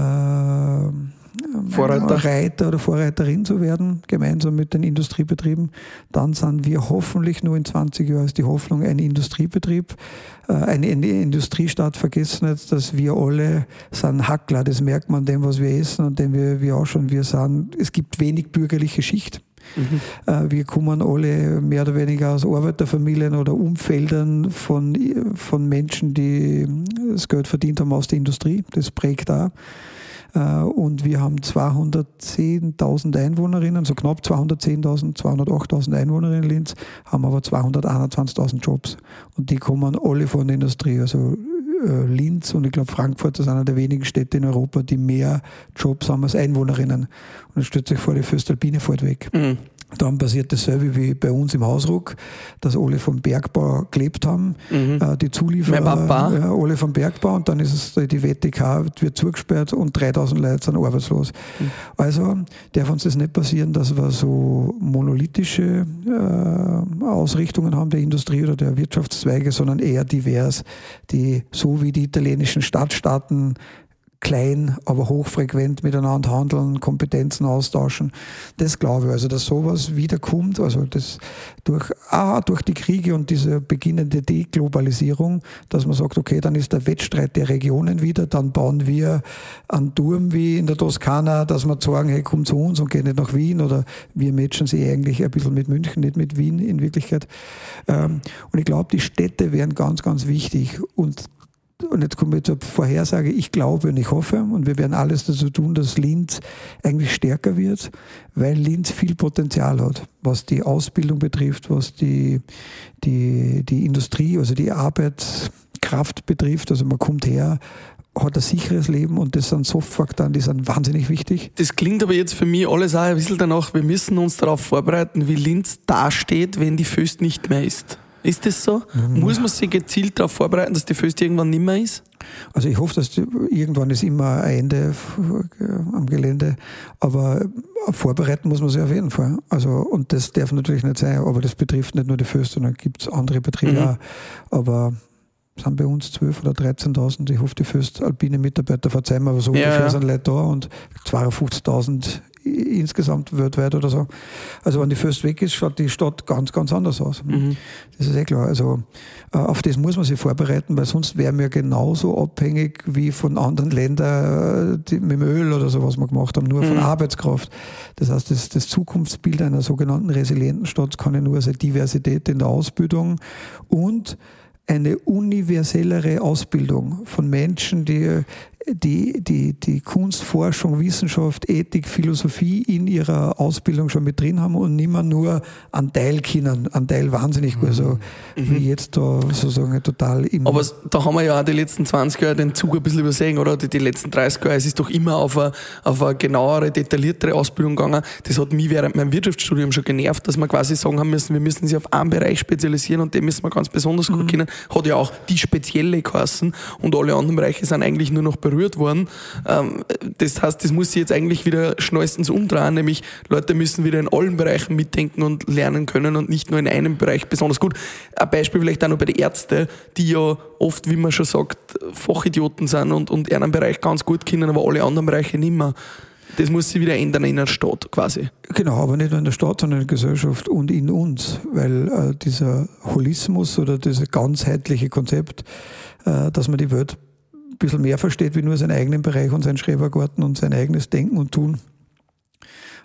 Vorreiter. Reiter oder Vorreiterin zu werden, gemeinsam mit den Industriebetrieben. Dann sind wir hoffentlich nur in 20 Jahren ist die Hoffnung ein Industriebetrieb, äh, eine Industriestadt. Vergessen nicht, dass wir alle sind Hackler. Das merkt man an dem, was wir essen und dem wir, wir auch schon. Wir sind, es gibt wenig bürgerliche Schicht. Äh, Wir kommen alle mehr oder weniger aus Arbeiterfamilien oder Umfeldern von, von Menschen, die das Geld verdient haben aus der Industrie. Das prägt da. Und wir haben 210.000 Einwohnerinnen, so knapp 210.000, 208.000 Einwohner in Linz, haben aber 221.000 Jobs. Und die kommen alle von der Industrie. Also äh, Linz und ich glaube Frankfurt ist einer der wenigen Städte in Europa, die mehr Jobs haben als Einwohnerinnen. Und dann stellt sich vor, die Föstalpine fährt weg. Mhm. Dann passiert dasselbe wie bei uns im Hausruck, dass alle vom Bergbau gelebt haben, äh, die Zulieferer, Mein Papa. ja, alle vom Bergbau und dann ist es die WTK wird zugesperrt und 3000 Leute sind arbeitslos. Also darf uns das nicht passieren, dass wir so monolithische äh, Ausrichtungen haben der Industrie oder der Wirtschaftszweige, sondern eher divers, die so wie die italienischen Stadtstaaten klein, aber hochfrequent miteinander handeln, Kompetenzen austauschen. Das glaube ich, also dass sowas wiederkommt, also das durch, ah, durch die Kriege und diese beginnende Deglobalisierung, dass man sagt, okay, dann ist der Wettstreit der Regionen wieder, dann bauen wir einen Turm wie in der Toskana, dass wir sagen, hey, komm zu uns und geh nicht nach Wien oder wir matchen sie eigentlich ein bisschen mit München, nicht mit Wien in Wirklichkeit. Ähm, und ich glaube, die Städte wären ganz, ganz wichtig und und jetzt kommen wir zur Vorhersage, ich glaube und ich hoffe, und wir werden alles dazu tun, dass Linz eigentlich stärker wird, weil Linz viel Potenzial hat, was die Ausbildung betrifft, was die, die, die Industrie, also die Arbeitskraft betrifft. Also man kommt her, hat ein sicheres Leben und das sind Softfaktoren, die sind wahnsinnig wichtig. Das klingt aber jetzt für mich alles auch ein bisschen danach, wir müssen uns darauf vorbereiten, wie Linz dasteht, wenn die Föst nicht mehr ist. Ist das so? Mhm. Muss man sich gezielt darauf vorbereiten, dass die Föst irgendwann nicht mehr ist? Also ich hoffe, dass die, irgendwann ist immer ein Ende am Gelände, aber vorbereiten muss man sich auf jeden Fall. Also und das darf natürlich nicht sein, aber das betrifft nicht nur die Föst, sondern gibt es andere Betriebe mhm. auch. Aber sind bei uns 12.000 oder 13.000. Ich hoffe, die Föst alpine Mitarbeiter verzeihen mir, aber so ja, ungefähr ja. sind Leute da und 52.000 insgesamt weltweit oder so. Also wenn die First weg ist, schaut die Stadt ganz, ganz anders aus. Mhm. Das ist eh klar. Also äh, auf das muss man sich vorbereiten, weil sonst wären wir genauso abhängig wie von anderen Ländern äh, die, mit dem Öl oder so, was wir gemacht haben, nur mhm. von Arbeitskraft. Das heißt, das, das Zukunftsbild einer sogenannten resilienten Stadt kann ja nur sein Diversität in der Ausbildung und eine universellere Ausbildung von Menschen, die die, die, die Kunst, Forschung, Wissenschaft, Ethik, Philosophie in ihrer Ausbildung schon mit drin haben und nicht mehr nur einen Teil kennen, einen Teil wahnsinnig gut, also mhm. wie jetzt da sozusagen total im Aber da haben wir ja auch die letzten 20 Jahre den Zug ein bisschen übersehen, oder? Die, die letzten 30 Jahre, es ist doch immer auf eine, auf eine genauere, detailliertere Ausbildung gegangen. Das hat mich während meinem Wirtschaftsstudium schon genervt, dass wir quasi sagen haben müssen, wir müssen sich auf einen Bereich spezialisieren und den müssen wir ganz besonders gut mhm. kennen. Hat ja auch die spezielle Kassen und alle anderen Bereiche sind eigentlich nur noch berührt berührt worden. Ähm, das heißt, das muss sich jetzt eigentlich wieder schnellstens umdrehen, nämlich Leute müssen wieder in allen Bereichen mitdenken und lernen können und nicht nur in einem Bereich besonders gut. Ein Beispiel vielleicht auch noch bei den Ärzten, die ja oft, wie man schon sagt, Fachidioten sind und, und einen Bereich ganz gut kennen, aber alle anderen Bereiche nicht mehr das muss sich wieder ändern in der Stadt quasi. Genau, aber nicht nur in der Stadt, sondern in der Gesellschaft und in uns, weil äh, dieser Holismus oder dieses ganzheitliche Konzept, äh, dass man die Welt ein bisschen mehr versteht wie nur seinen eigenen Bereich und seinen Schrebergarten und sein eigenes Denken und Tun.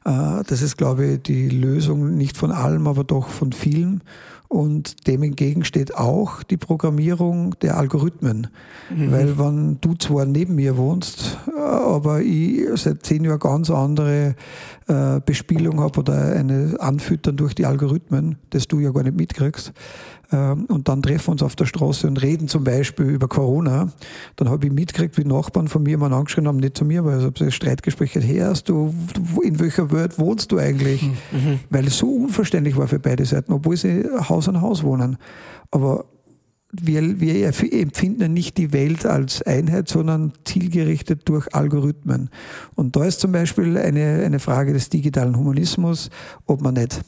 Äh, das ist, glaube ich, die Lösung nicht von allem, aber doch von vielen. Und dem entgegen steht auch die Programmierung der Algorithmen. Mhm. Weil wenn du zwar neben mir wohnst, äh, aber ich seit zehn Jahren ganz andere äh, Bespielung habe oder eine Anfüttern durch die Algorithmen, das du ja gar nicht mitkriegst, und dann treffen wir uns auf der Straße und reden zum Beispiel über Corona, dann habe ich mitgekriegt, wie Nachbarn von mir mal angeschrieben haben, nicht zu mir, weil das Streitgespräch hat, hey, hast du, in welcher Welt wohnst du eigentlich? Mhm. mhm. Weil es so unverständlich war für beide Seiten, obwohl sie Haus an Haus wohnen. Aber wir, wir empfinden nicht die Welt als Einheit, sondern zielgerichtet durch Algorithmen. Und da ist zum Beispiel eine, eine Frage des digitalen Humanismus, ob man nicht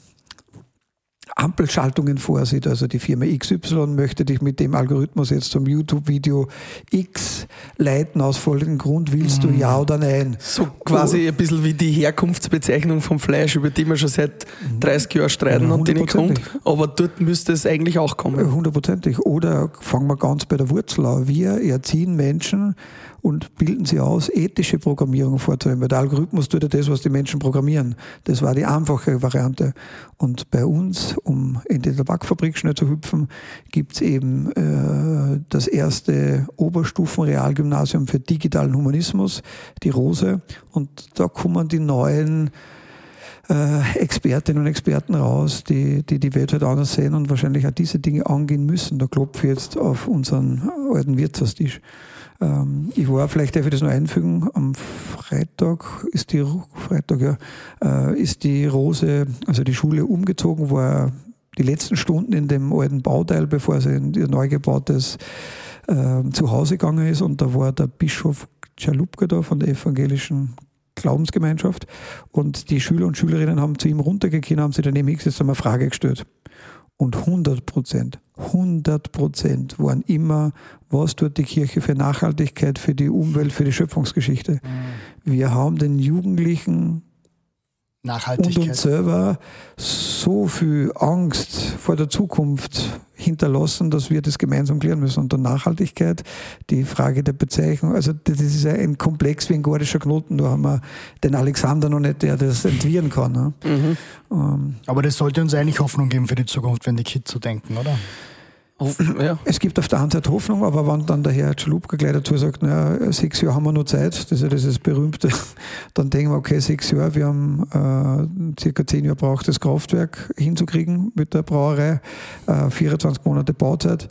Ampelschaltungen vorsieht. Also die Firma XY möchte dich mit dem Algorithmus jetzt zum YouTube-Video X leiten. Aus folgendem Grund willst mhm. du ja oder nein. So quasi ein bisschen wie die Herkunftsbezeichnung vom Fleisch, über die wir schon seit 30 Jahren streiten und die nicht kommt. Aber dort müsste es eigentlich auch kommen. Hundertprozentig. Oder fangen wir ganz bei der Wurzel an. Wir erziehen Menschen und bilden sie aus, ethische Programmierung vorzunehmen. Weil der Algorithmus tut ja das, was die Menschen programmieren. Das war die einfache Variante. Und bei uns, um in die Tabakfabrik schnell zu hüpfen, gibt's eben äh, das erste Oberstufenrealgymnasium für digitalen Humanismus, die Rose. Und da kommen die neuen äh, Expertinnen und Experten raus, die, die die Welt halt anders sehen und wahrscheinlich auch diese Dinge angehen müssen. Da klopfe ich jetzt auf unseren alten Wirtshaustisch. Ähm, ich war, vielleicht darf ich das noch einfügen, am Freitag ist die, Freitag, ja, äh, ist die Rose, also die Schule umgezogen, war die letzten Stunden in dem alten Bauteil, bevor sie in ihr neu gebautes äh, Zuhause gegangen ist und da war der Bischof Chalupka da von der evangelischen Glaubensgemeinschaft und die Schüler und Schülerinnen haben zu ihm runtergekehrt, haben sie daneben hingesetzt und eine Frage gestellt. Und 100 Prozent, 100 Prozent waren immer, was tut die Kirche für Nachhaltigkeit, für die Umwelt, für die Schöpfungsgeschichte. Mhm. Wir haben den Jugendlichen und uns selber so viel Angst vor der Zukunft hinterlassen, dass wir das gemeinsam klären müssen. Und der Nachhaltigkeit, die Frage der Bezeichnung, also das ist ja ein Komplex wie ein gordischer Knoten, da haben wir den Alexander noch nicht, der das entwirren kann. Ne? Mhm. Ähm, Aber das sollte uns eigentlich Hoffnung geben für die Zukunft, wenn die Kids so denken, oder? Ja. Es gibt auf der einen Seite Hoffnung, aber wenn dann der Herr Schalupka gleich dazu sagt, naja, sechs Jahre haben wir noch Zeit, das ist ja dieses berühmte, dann denken wir, okay, sechs Jahre, wir haben äh, circa zehn Jahre braucht das Kraftwerk hinzukriegen mit der Brauerei, äh, 24 Monate Bauzeit.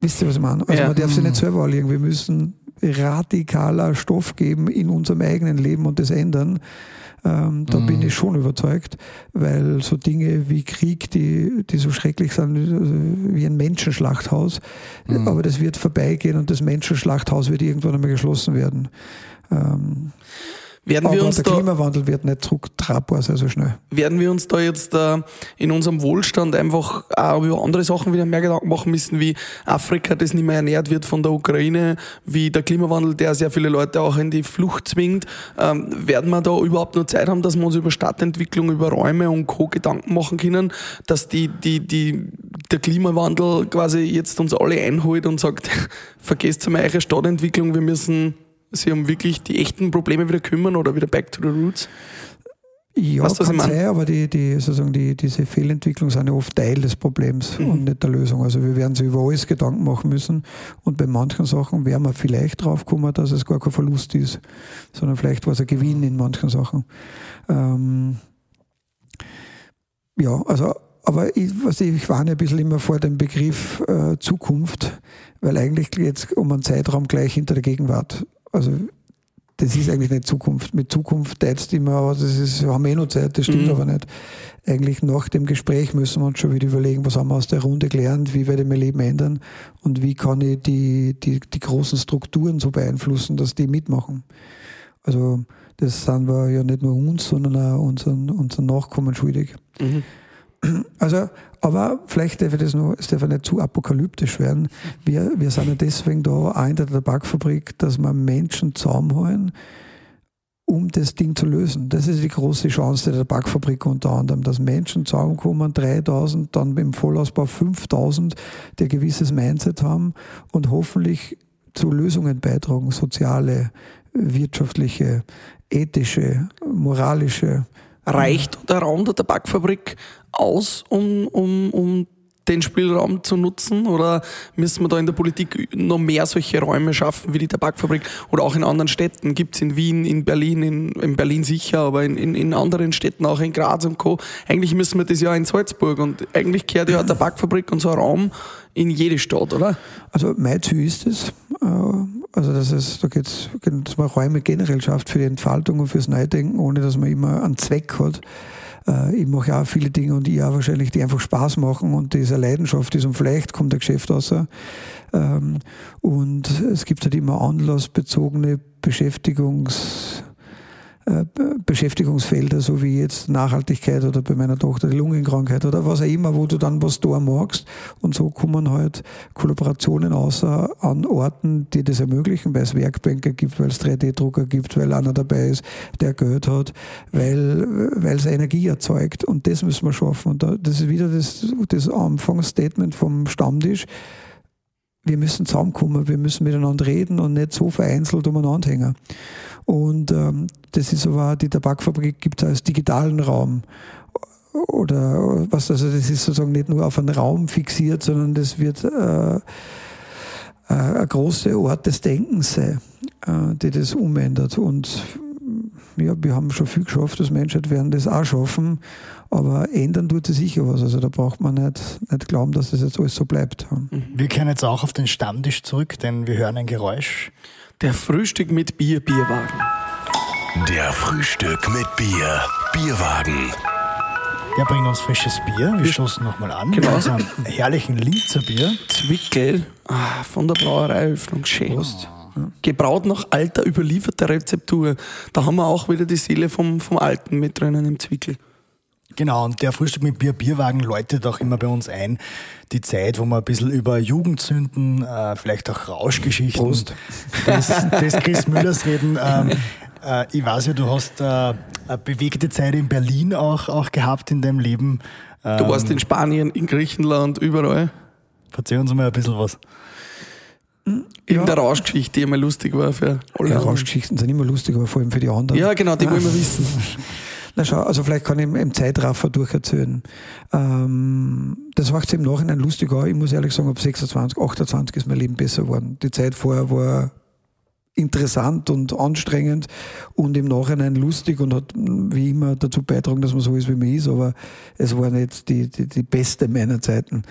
Wisst ihr, was ich meine? Also ja. man darf sich nicht selber anlegen, wir müssen radikaler Stoff geben in unserem eigenen Leben und das ändern. Ähm, da mhm. bin ich schon überzeugt, weil so Dinge wie Krieg, die, die so schrecklich sind, also wie ein Menschenschlachthaus, mhm. aber das wird vorbeigehen und das Menschenschlachthaus wird irgendwann einmal geschlossen werden. Ähm, werden Aber wir uns der da, Klimawandel wird nicht zurücktragbar sein so schnell. Werden wir uns da jetzt äh, in unserem Wohlstand einfach auch über andere Sachen wieder mehr Gedanken machen müssen, wie Afrika, das nicht mehr ernährt wird von der Ukraine, wie der Klimawandel, der sehr viele Leute auch in die Flucht zwingt. Ähm, werden wir da überhaupt noch Zeit haben, dass wir uns über Stadtentwicklung, über Räume und Co. Gedanken machen können, dass die, die, die, der Klimawandel quasi jetzt uns alle einholt und sagt, vergesst mal eure Stadtentwicklung, wir müssen sich um wirklich die echten Probleme wieder kümmern oder wieder back to the roots? Ja, weißt, kann sein, aber die, die, sozusagen die, diese Fehlentwicklungen sind ja oft Teil des Problems mhm. und nicht der Lösung. Also wir werden sich über alles Gedanken machen müssen und bei manchen Sachen werden wir vielleicht drauf kommen, dass es gar kein Verlust ist, sondern vielleicht war es ein Gewinn in manchen Sachen. Ähm, ja, also aber ich, was ich, ich warne ein bisschen immer vor dem Begriff äh, Zukunft, weil eigentlich geht es um einen Zeitraum gleich hinter der Gegenwart. Also das ist eigentlich nicht Zukunft. Mit Zukunft tätst immer, aber das ist, wir haben eh noch Zeit, das stimmt mhm. aber nicht. Eigentlich nach dem Gespräch müssen wir uns schon wieder überlegen, was haben wir aus der Runde gelernt, wie werde ich mein Leben ändern und wie kann ich die, die, die großen Strukturen so beeinflussen, dass die mitmachen. Also das sind wir ja nicht nur uns, sondern auch unseren, unseren Nachkommen schuldig. Mhm. Also, aber vielleicht darf das noch, es darf nicht zu apokalyptisch werden. Wir, wir sind ja deswegen da auch in der Tabakfabrik, dass wir Menschen zusammenholen, um das Ding zu lösen. Das ist die große Chance der Tabakfabrik unter anderem, dass Menschen zusammenkommen, 3000, dann im Vollausbau 5000, die ein gewisses Mindset haben und hoffentlich zu Lösungen beitragen, soziale, wirtschaftliche, ethische, moralische, reicht der Raum der Tabakfabrik aus, um, um, um den Spielraum zu nutzen? Oder müssen wir da in der Politik noch mehr solche Räume schaffen wie die Tabakfabrik? Oder auch in anderen Städten? Gibt es in Wien, in Berlin, in, in Berlin sicher, aber in, in, in, anderen Städten, auch in Graz und Co. Eigentlich müssen wir das ja in Salzburg und eigentlich kehrt ja eine Tabakfabrik und so ein Raum in jede Stadt, oder? Also mein Ziel ist es. Äh, also das ist, da geht es, dass man Räume generell schafft für die Entfaltung und fürs Neudenken, ohne dass man immer einen Zweck hat. Äh, ich mache auch viele Dinge und ich auch wahrscheinlich, die einfach Spaß machen und diese Leidenschaft ist und vielleicht kommt der Geschäft raus. Ähm, und es gibt halt immer anlassbezogene Beschäftigungs- Beschäftigungsfelder, so wie jetzt Nachhaltigkeit oder bei meiner Tochter die Lungenkrankheit oder was auch immer, wo du dann was da magst. Und so kommen halt Kollaborationen außer an Orten, die das ermöglichen, weil es Werkbänke gibt, weil es 3D-Drucker gibt, weil einer dabei ist, der Geld hat, weil, weil es Energie erzeugt. Und das müssen wir schaffen. Und das ist wieder das, das Anfangsstatement vom Stammtisch wir müssen zusammenkommen, wir müssen miteinander reden und nicht so vereinzelt umeinander hängen. Und ähm, das ist aber, die Tabakfabrik gibt es als digitalen Raum. Oder was, also das ist sozusagen nicht nur auf einen Raum fixiert, sondern das wird äh, äh, ein großer Ort des Denkens sein, äh, die das umändert. Und ja, wir haben schon viel geschafft, als Menschheit werden das auch schaffen, aber ändern tut sich sicher was. Also da braucht man nicht, nicht glauben, dass das jetzt alles so bleibt. Wir kehren jetzt auch auf den Stammtisch zurück, denn wir hören ein Geräusch. Der Frühstück mit Bier, Bierwagen. Der Frühstück mit Bier, Bierwagen. Ja, bringen uns frisches Bier. Wir stoßen nochmal an. Genau. Mit einem herrlichen Linzer Bier. Zwickel ah, von der Brauereiöffnung. Schön. Prost. Gebraut nach alter, überlieferter Rezeptur. Da haben wir auch wieder die Seele vom, vom Alten mit drinnen im Zwickel. Genau, und der Frühstück mit Bier, Bierwagen läutet auch immer bei uns ein. Die Zeit, wo wir ein bisschen über Jugendsünden, äh, vielleicht auch Rauschgeschichten Prost. des, des Chris Müllers reden. Ähm, äh, ich weiß ja, du hast äh, eine bewegte Zeit in Berlin auch, auch gehabt in deinem Leben. Ähm, Du warst in Spanien, in Griechenland, überall. Verzeih uns mal ein bisschen was. In der Rauschgeschichte, die immer lustig war für alle. Ja. Rauschgeschichten sind immer lustig, aber vor allem für die anderen. Ja, genau, die wollen wir wissen. Na schau, also vielleicht kann ich im, Zeitraffer durcherzählen. Ähm, das macht es im Nachhinein lustig auch. Ich muss ehrlich sagen, ab 26, 28 ist mein Leben besser geworden. Die Zeit vorher war interessant und anstrengend und im Nachhinein lustig und hat wie immer dazu beitragen, dass man so ist, wie man ist, aber es war nicht die, die, die beste meiner Zeiten.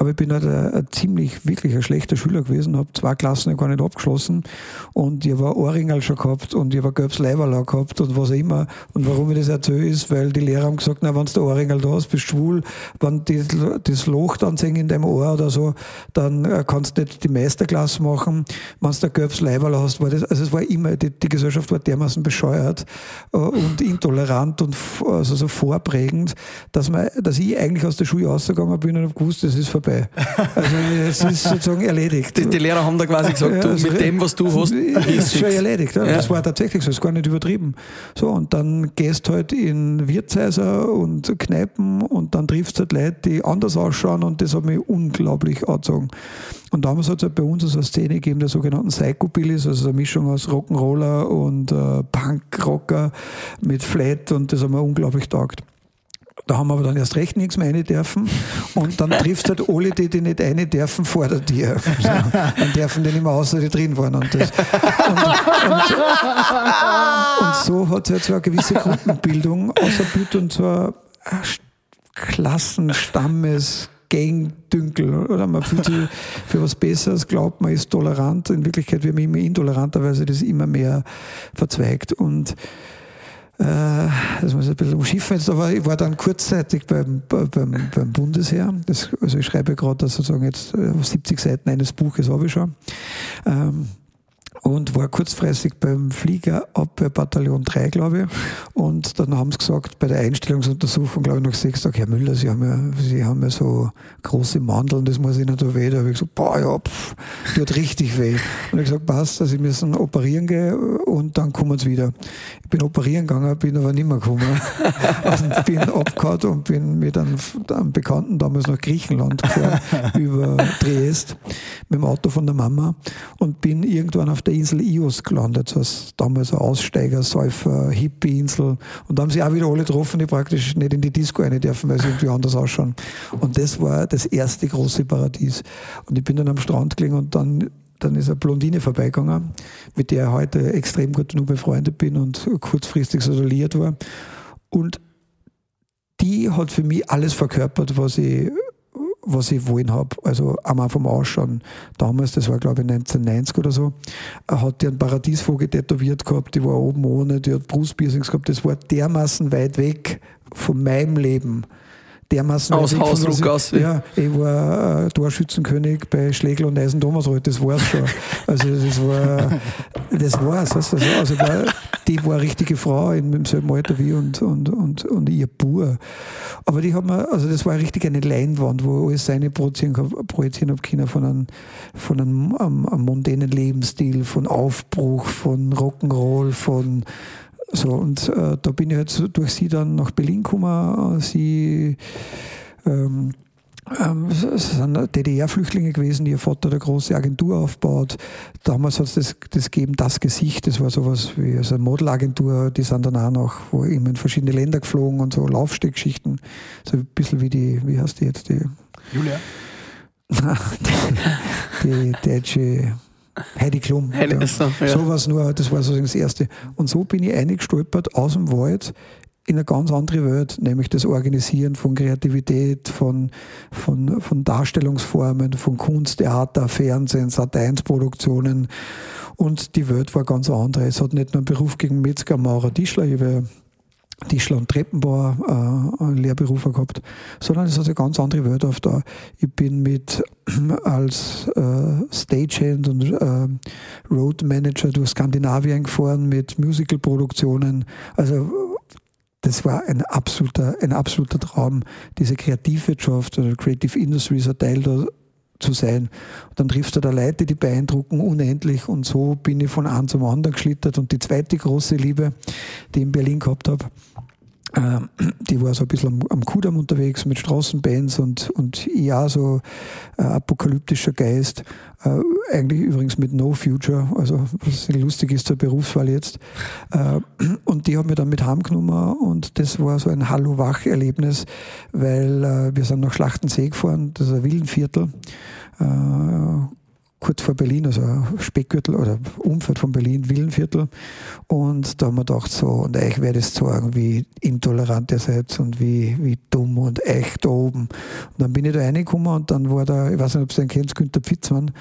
Aber ich bin halt ein, ein ziemlich, wirklich ein schlechter Schüler gewesen, habe zwei Klassen gar nicht abgeschlossen und ich habe Ohrringel schon gehabt und ich habe ein gelbes Leiberl gehabt und was auch immer. Und warum ich das erzähle, ist, weil die Lehrer haben gesagt, na, wenn du Ohrringel da hast, bist du schwul, wenn die, das Loch dann sehen in deinem Ohr oder so, dann äh, kannst du nicht die Meisterklasse machen. Wenn du ein gelbes Leiberl hast, war das, also es war immer, die, die Gesellschaft war dermaßen bescheuert äh, und intolerant und also so vorprägend, dass, man, dass ich eigentlich aus der Schule rausgegangen bin und habe gewusst, das ist vorbei. Also es ist sozusagen erledigt. Die, die Lehrer haben da quasi gesagt, Ja, du, also, mit dem, was du hast, ist ist schon erledigt. Ja. Das war tatsächlich so, ist gar nicht übertrieben. So, und dann gehst halt in Wirtshäuser und Kneipen und dann triffst halt Leute, die anders ausschauen und das hat mich unglaublich angezogen. Und damals hat es halt bei uns so eine Szene gegeben, der sogenannten Psychobillies, also eine Mischung aus Rock'n'Roller und äh, Punkrocker mit Flat und das hat mir unglaublich taugt. Da haben wir aber dann erst recht nichts mehr rein dürfen. Und dann triffst halt alle, die, die nicht rein dürfen, vor der Tür. So, dann dürfen die nicht mehr außer die drin waren. Und, das, und, und, und so hat es halt so eine gewisse Gruppenbildung außerbiet und ein Klassen, Stammes, Gang-Dünkel, oder? Man fühlt sich für was Besseres, glaubt man ist tolerant. In Wirklichkeit wird man immer intoleranter, weil sich das immer mehr verzweigt. Und das muss ich ein bisschen umschiffen jetzt, aber ich war dann kurzzeitig beim, beim, beim Bundesheer. Das, also ich schreibe gerade sozusagen jetzt äh, 70 Seiten eines Buches habe ich schon. Ähm, und war kurzfristig beim Fliegerabwehrbataillon 3, glaube ich. Und dann haben sie gesagt, bei der Einstellungsuntersuchung, glaube ich, nach sechs Tagen, Herr Müller, Sie haben ja, Sie haben ja so große Mandeln, das muss Ihnen da weh. Da habe ich gesagt, boah, ja, pff, tut richtig weh. Und ich habe gesagt, passt, also Sie müssen operieren gehen und dann kommen Sie wieder. Ich bin operieren gegangen, bin aber nicht mehr gekommen. und bin abgehauen und bin mit einem, einem Bekannten damals nach Griechenland gefahren, über Triest, mit dem Auto von der Mama und bin irgendwann auf der Insel Ios gelandet, als damals ein Aussteiger, Säufer, Hippie-Insel. Und da haben sie auch wieder alle getroffen, die praktisch nicht in die Disco rein dürfen, weil sie irgendwie anders ausschauen. Und das war das erste große Paradies. Und ich bin dann am Strand gelegen und dann dann ist eine Blondine vorbeigegangen, mit der ich heute extrem gut nur befreundet bin und kurzfristig sozialisiert war. Und die hat für mich alles verkörpert, was ich, was ich wollen habe. Also einmal vom Ausschauen. Damals, das war glaube ich 1990 oder so, hat die einen Paradiesvogel tätowiert gehabt, die war oben ohne, die hat Brustpiercings gehabt. Das war dermaßen weit weg von meinem Leben. Dermaßen Aus was Hausruck ich-. Ja, ich war äh, Torschützenkönig bei Schlegel und Eisen Thomasreuth, das war's schon. Also das war, das war's. Also, also war, die war eine richtige Frau in, im selben Alter wie und, und, und, und ihr Bur. Aber die haben wir, also das war richtig eine Leinwand, wo alles seine projizieren, projizieren habe können von einem, von einem, einem, einem mondänen Lebensstil, von Aufbruch, von Rock'n'Roll, von so, und äh, da bin ich halt durch sie dann nach Berlin gekommen. Sie ähm, ähm, sind DDR-Flüchtlinge gewesen, ihr Vater eine große Agentur aufbaut. Damals hat es das, das gegeben, das Gesicht, das war sowas wie also eine Modelagentur, die sind dann auch noch wo immer in verschiedene Länder geflogen und so Laufsteggeschichten. So ein bisschen wie die, wie heißt die jetzt, die, Julia? die, die deutsche Heidi Klum. Heidi- ja. so, ja. so was nur, das war sozusagen das Erste. Und so bin ich eingestolpert aus dem Wald in eine ganz andere Welt, nämlich das Organisieren von Kreativität, von, von, von Darstellungsformen, von Kunst, Theater, Fernsehen, Sat1-Produktionen. Und die Welt war ganz andere. Es hat nicht nur einen Beruf gegen Metzger, Maurer, Tischler, ich habe ja Tischler und Treppenbauer äh, einen Lehrberufer gehabt, sondern es hat eine ganz andere Welt auf da. Ich bin mit als äh, Stagehand und äh, Road Manager durch Skandinavien gefahren mit Musical-Produktionen. Also das war ein absoluter, ein absoluter Traum, diese Kreativwirtschaft oder Creative Industries ein Teil da zu sein. Und dann triffst du da Leute, die beeindrucken unendlich und so bin ich von einem zum anderen geschlittert und die zweite große Liebe, die ich in Berlin gehabt habe, die war so ein bisschen am, am Kudamm unterwegs mit Straßenbands und, und ja, so äh, apokalyptischer Geist. Äh, eigentlich übrigens mit No Future, also was lustig ist zur Berufswahl jetzt. Äh, und die haben wir dann mit heimgenommen und das war so ein Hallo-Wach-Erlebnis, weil äh, wir sind nach Schlachtensee gefahren, das ist ein Villenviertel äh, kurz vor Berlin, also Speckgürtel oder Umfeld von Berlin, Villenviertel. Und da haben wir gedacht, so, und euch werde ich sagen, wie intolerant ihr seid und wie, wie dumm und echt da oben. Und dann bin ich da reingekommen und dann war da, ich weiß nicht, ob ihr den kennt, Günther Pfitzmann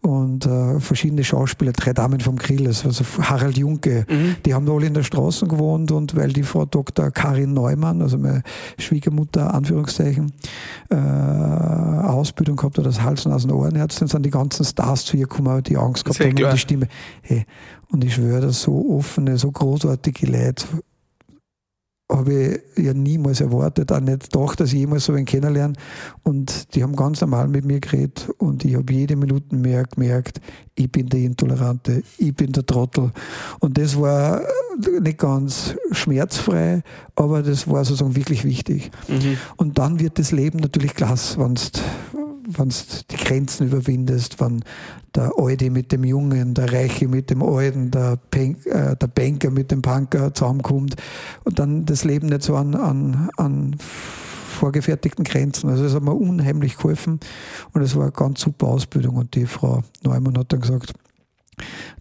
und äh, verschiedene Schauspieler, drei Damen vom Grill, also Harald Junke, mhm. die haben da alle in der Straße gewohnt und weil die Frau Dr. Karin Neumann, also meine Schwiegermutter, Anführungszeichen, äh, Ausbildung gehabt hat als Hals-, Nasen-, Ohrenärztin, sind die ganzen Stars zu ihr gekommen, die Angst gehabt haben um die Stimme. Hey, und ich schwöre, so offene, so großartige Leute habe ich ja niemals erwartet, auch nicht gedacht, dass ich jemals so einen kennenlerne. Und die haben ganz normal mit mir geredet und ich habe jede Minute mehr gemerkt, ich bin der Intolerante, ich bin der Trottel. Und das war nicht ganz schmerzfrei, aber das war sozusagen wirklich wichtig. Mhm. Und dann wird das Leben natürlich klasse, wenn wenn du die Grenzen überwindest, wenn der Alte mit dem Jungen, der Reiche mit dem Alten, der, Pen äh, der Banker mit dem Punker zusammenkommt und dann das Leben nicht so an, an, an vorgefertigten Grenzen. Also es hat mir unheimlich geholfen und es war eine ganz super Ausbildung und die Frau Neumann hat dann gesagt,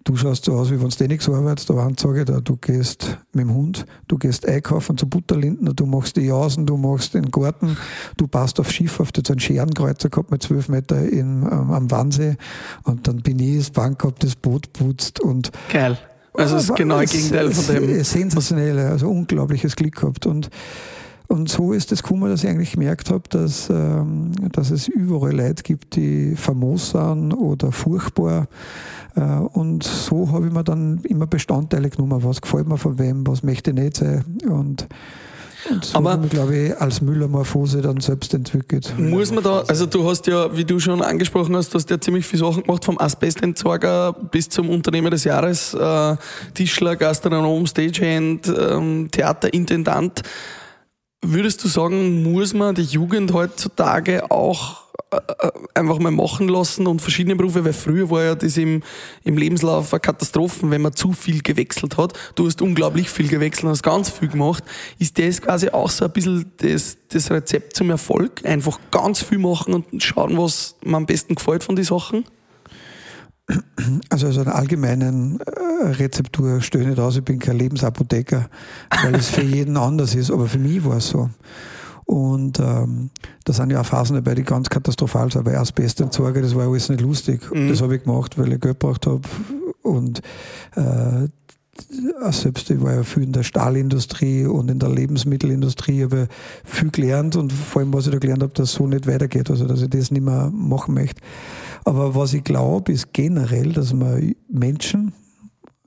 Du schaust so aus, wie wenn du eh nichts arbeitest, aber sage da, du gehst mit dem Hund, du gehst einkaufen zu Butterlinden, du machst die Jausen, du machst den Garten, du passt auf Schiff, auf so einen Scherenkreuzer gehabt mit zwölf Meter in, ähm, am Wannsee und dann bin ich das Bank gehabt, das Boot putzt und Geil. Also das genaue Gegenteil von dem. Sensationell, also unglaubliches Glück gehabt und und so ist es gekommen, dass ich eigentlich gemerkt habe, dass, ähm, dass es überall Leute gibt, die famos sind oder furchtbar äh, und so habe ich mir dann immer Bestandteile genommen, was gefällt mir von wem, was möchte ich nicht sein. Und, und so Aber habe ich, glaube ich, als Müllermorphose dann selbst entwickelt. Muss man da, also du hast ja, wie du schon angesprochen hast, du hast ja ziemlich viele Sachen gemacht, vom Asbestentsorger bis zum Unternehmer des Jahres, äh, Tischler, Gastronom, Stagehand, ähm, Theaterintendant. Würdest du sagen, muss man die Jugend heutzutage auch äh, einfach mal machen lassen und verschiedene Berufe, weil früher war ja das im, im Lebenslauf eine Katastrophe, wenn man zu viel gewechselt hat. Du hast unglaublich viel gewechselt und hast ganz viel gemacht. Ist das quasi auch so ein bisschen das, das Rezept zum Erfolg? Einfach ganz viel machen und schauen, was mir am besten gefällt von den Sachen? Also, also eine allgemeinen äh, Rezeptur stelle ich nicht aus, ich bin kein Lebensapotheker, weil es für jeden anders ist, aber für mich war es so. Und ähm, da sind ja auch Phasen dabei, die ganz katastrophal sind, weil Asbestentsorger, das war alles nicht lustig. Mhm. Das habe ich gemacht, weil ich Geld gebraucht habe. Und äh, selbst ich war ja viel in der Stahlindustrie und in der Lebensmittelindustrie, habe viel gelernt und vor allem, was ich da gelernt habe, dass so nicht weitergeht, also dass ich das nicht mehr machen möchte. Aber was ich glaube, ist generell, dass man Menschen,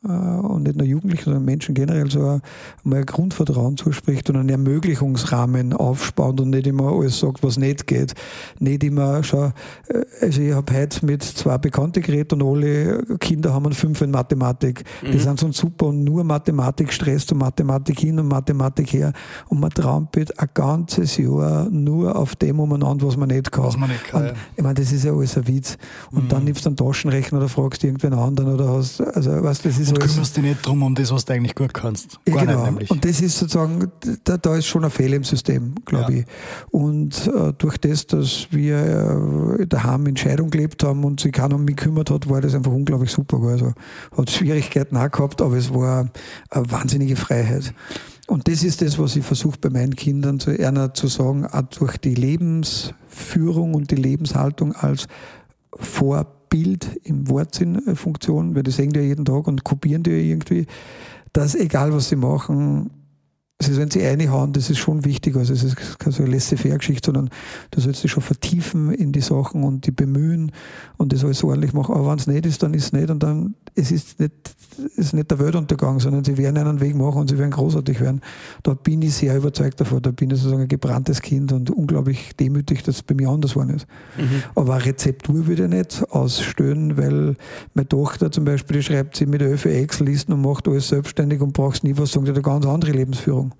und nicht nur Jugendlichen, sondern Menschen generell so ein Grundvertrauen zuspricht und einen Ermöglichungsrahmen aufspannt und nicht immer alles sagt, was nicht geht. Nicht immer, schau, äh, also ich habe heute mit zwei Bekannten geredet und alle Kinder haben einen Fünf in Mathematik. Die mhm. sind so super und nur Mathematik stresst und Mathematik hin und Mathematik her und man trampelt ein ganzes Jahr nur auf dem umeinander, was man nicht kann. Was man nicht kann. Und, ich meine, das ist ja alles ein Witz. Und mhm. dann nimmst du einen Taschenrechner oder fragst irgendwen anderen oder hast, also weißt, das ist und kümmerst dich nicht drum um das, was du eigentlich gut kannst. Gar genau. nicht nämlich. Und das ist sozusagen, da, da ist schon ein Fehler im System, glaube ja. ich. Und äh, durch das, dass wir äh, daheim in Scheidung gelebt haben und sich keiner um mich gekümmert hat, war das einfach unglaublich super. Also hat Schwierigkeiten auch gehabt, aber es war eine wahnsinnige Freiheit. Und das ist das, was ich versuche bei meinen Kindern zu, einer zu sagen, auch durch die Lebensführung und die Lebenshaltung als Vorbild Bild im Wortsinnfunktion, weil die sehen die ja jeden Tag und kopieren die ja irgendwie, dass egal was sie machen, also wenn sie reinhauen, das ist schon wichtig. Also es ist keine so laissez-faire-Geschichte, sondern du sollst dich schon vertiefen in die Sachen und die bemühen und das alles ordentlich machen. Aber wenn es nicht ist, dann ist es nicht und dann es ist nicht, ist nicht der Weltuntergang, sondern sie werden einen Weg machen und sie werden großartig werden. Da bin ich sehr überzeugt davon. Da bin ich sozusagen ein gebranntes Kind und unglaublich demütig, dass es bei mir anders war ist. Mhm. Aber eine Rezeptur würde ich nicht ausstellen, weil meine Tochter zum Beispiel, die schreibt sie mit Öfe Excel-Listen und macht alles selbstständig und brauchst nie was sagen, die hat eine ganz andere Lebensführung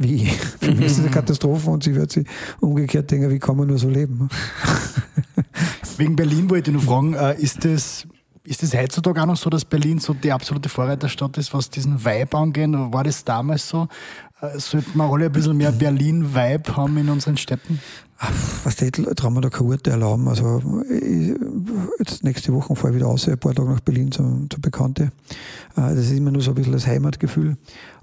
wie für mich ist das eine Katastrophe und sie wird sich umgekehrt denken, wie kann man nur so leben? Wegen Berlin wollte ich noch fragen, äh, ist das, ist das heutzutage auch noch so, dass Berlin so die absolute Vorreiterstadt ist, was diesen Vibe angeht? War das damals so? Äh, sollten wir alle ein bisschen mehr Berlin-Vibe haben in unseren Städten? Was die trauen wir da keine Urteil erlauben. Also, ich, jetzt nächste Woche fahre ich wieder aus, ein paar Tage nach Berlin zu, zu Bekannte. Äh, das ist immer nur so ein bisschen das Heimatgefühl.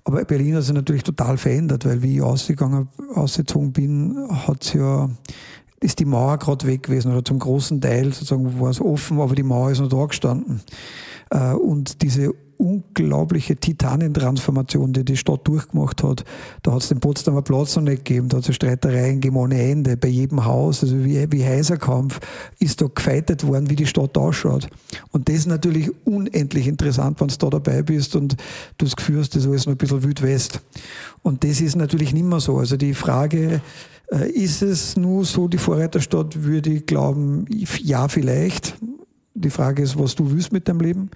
Aber Berlin hat sich natürlich total verändert, weil wie ich ausgegangen, ausgezogen bin, hat's ja, ist die Mauer gerade weg gewesen oder zum großen Teil sozusagen war es offen, aber die Mauer ist noch da gestanden. Äh, und diese unglaubliche Titanentransformation, die die Stadt durchgemacht hat. Da hat es den Potsdamer Platz noch nicht gegeben, da hat es Streitereien gegeben ohne Ende, bei jedem Haus, also wie, wie Heiserkampf ist da gefeitet worden, wie die Stadt ausschaut. Und das ist natürlich unendlich interessant, wenn du da dabei bist und du das Gefühl hast, das ist alles noch ein bisschen Wild West. Und das ist natürlich nicht mehr so. Also die Frage, äh, ist es nur so die Vorreiterstadt, würde ich glauben, ja vielleicht die Frage ist, was du willst mit deinem Leben.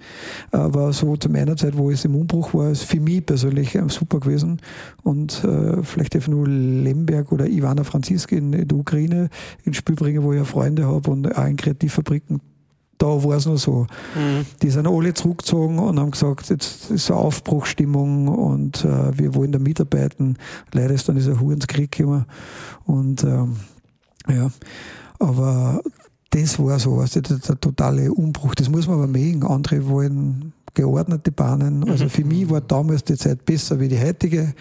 Aber so zu meiner Zeit, wo es im Umbruch war, ist für mich persönlich super gewesen. Und äh, vielleicht einfach nur Lemberg oder Ivana Franziski in, in der Ukraine ins Spiel bringen, wo ich ja Freunde habe und auch in Kreativfabriken da war es noch so. Mhm. Die sind alle zurückgezogen und haben gesagt, jetzt ist so Aufbruchstimmung und äh, wir wollen da mitarbeiten. Leider ist dann dieser Hurenskrieg gekommen. Und ähm, ja, aber das war so, also der, der, totale Umbruch. Das muss man aber mögen. Andere wollen geordnete Bahnen. Also für mich war damals die Zeit besser wie die heutige.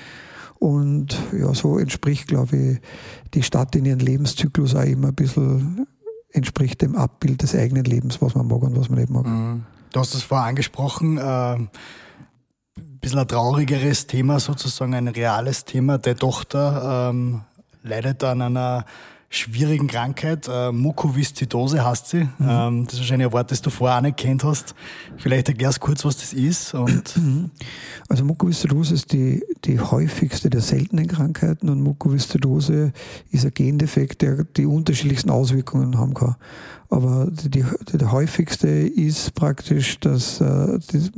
Und ja, so entspricht, glaube ich, die Stadt in ihrem Lebenszyklus auch immer ein bisschen entspricht dem Abbild des eigenen Lebens, was man mag und was man nicht mag. Mhm. Du hast es vorher angesprochen, äh, ein bisschen ein traurigeres Thema sozusagen, ein reales Thema. Der Tochter ähm, leidet an einer schwierigen Krankheit. Äh, Mukoviszidose heißt sie. Mhm. Ähm, das ist wahrscheinlich ein Wort, das du vorher auch nicht kennt hast. Vielleicht erklärst du kurz, was das ist. Und mhm. also Mukoviszidose ist die, die häufigste der seltenen Krankheiten und Mukoviszidose ist ein Gendefekt, der die unterschiedlichsten Auswirkungen haben kann. Aber die, die, der häufigste ist praktisch, dass äh, die,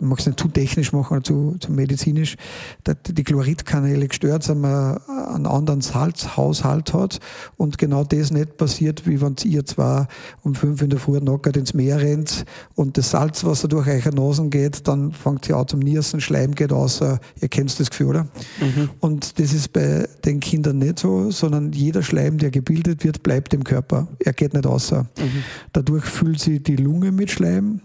ich mag es nicht zu technisch machen oder zu, zu medizinisch, dass die Chloridkanäle gestört sind, man einen anderen Salzhaushalt hat und genau das nicht passiert, wie wenn ihr zwar um fünf in der Früh nackert ins Meer rennt und das Salzwasser durch eure Nasen geht, dann fängt ihr an zum Niersen, Schleim geht aus, ihr kennt das Gefühl, oder? Mhm. Und das ist bei den Kindern nicht so, sondern jeder Schleim, der gebildet wird, bleibt im Körper. Er geht nicht aus. Mhm. Dadurch füllt sie die Lunge mit Schleim,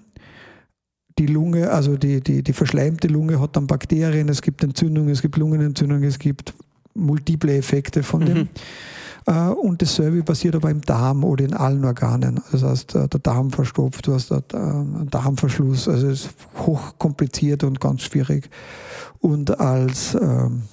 die Lunge, also die, die, die verschleimte Lunge hat dann Bakterien, es gibt Entzündungen, es gibt Lungenentzündungen, es gibt multiple Effekte von dem. Mhm. Äh, und dasselbe passiert aber im Darm oder in allen Organen. Das heißt, äh, der Darm verstopft, du hast einen Darmverschluss. Also es ist hochkompliziert und ganz schwierig. Und als ähm,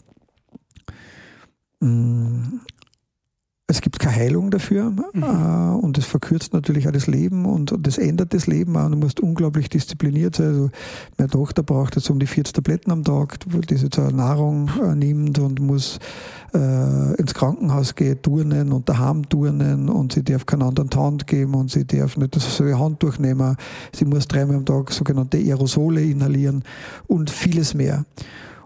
es gibt keine Heilung dafür mhm. äh, und es verkürzt natürlich auch das Leben und, und das ändert das Leben auch. Und du musst unglaublich diszipliniert sein. Also meine Tochter braucht jetzt um die 40 Tabletten am Tag, die sie zur Nahrung äh, nimmt und muss äh, ins Krankenhaus gehen, turnen und daheim turnen und sie darf keinen anderen Hand geben und sie darf nicht das so Hand durchnehmen. Sie muss dreimal am Tag sogenannte Aerosole inhalieren und vieles mehr.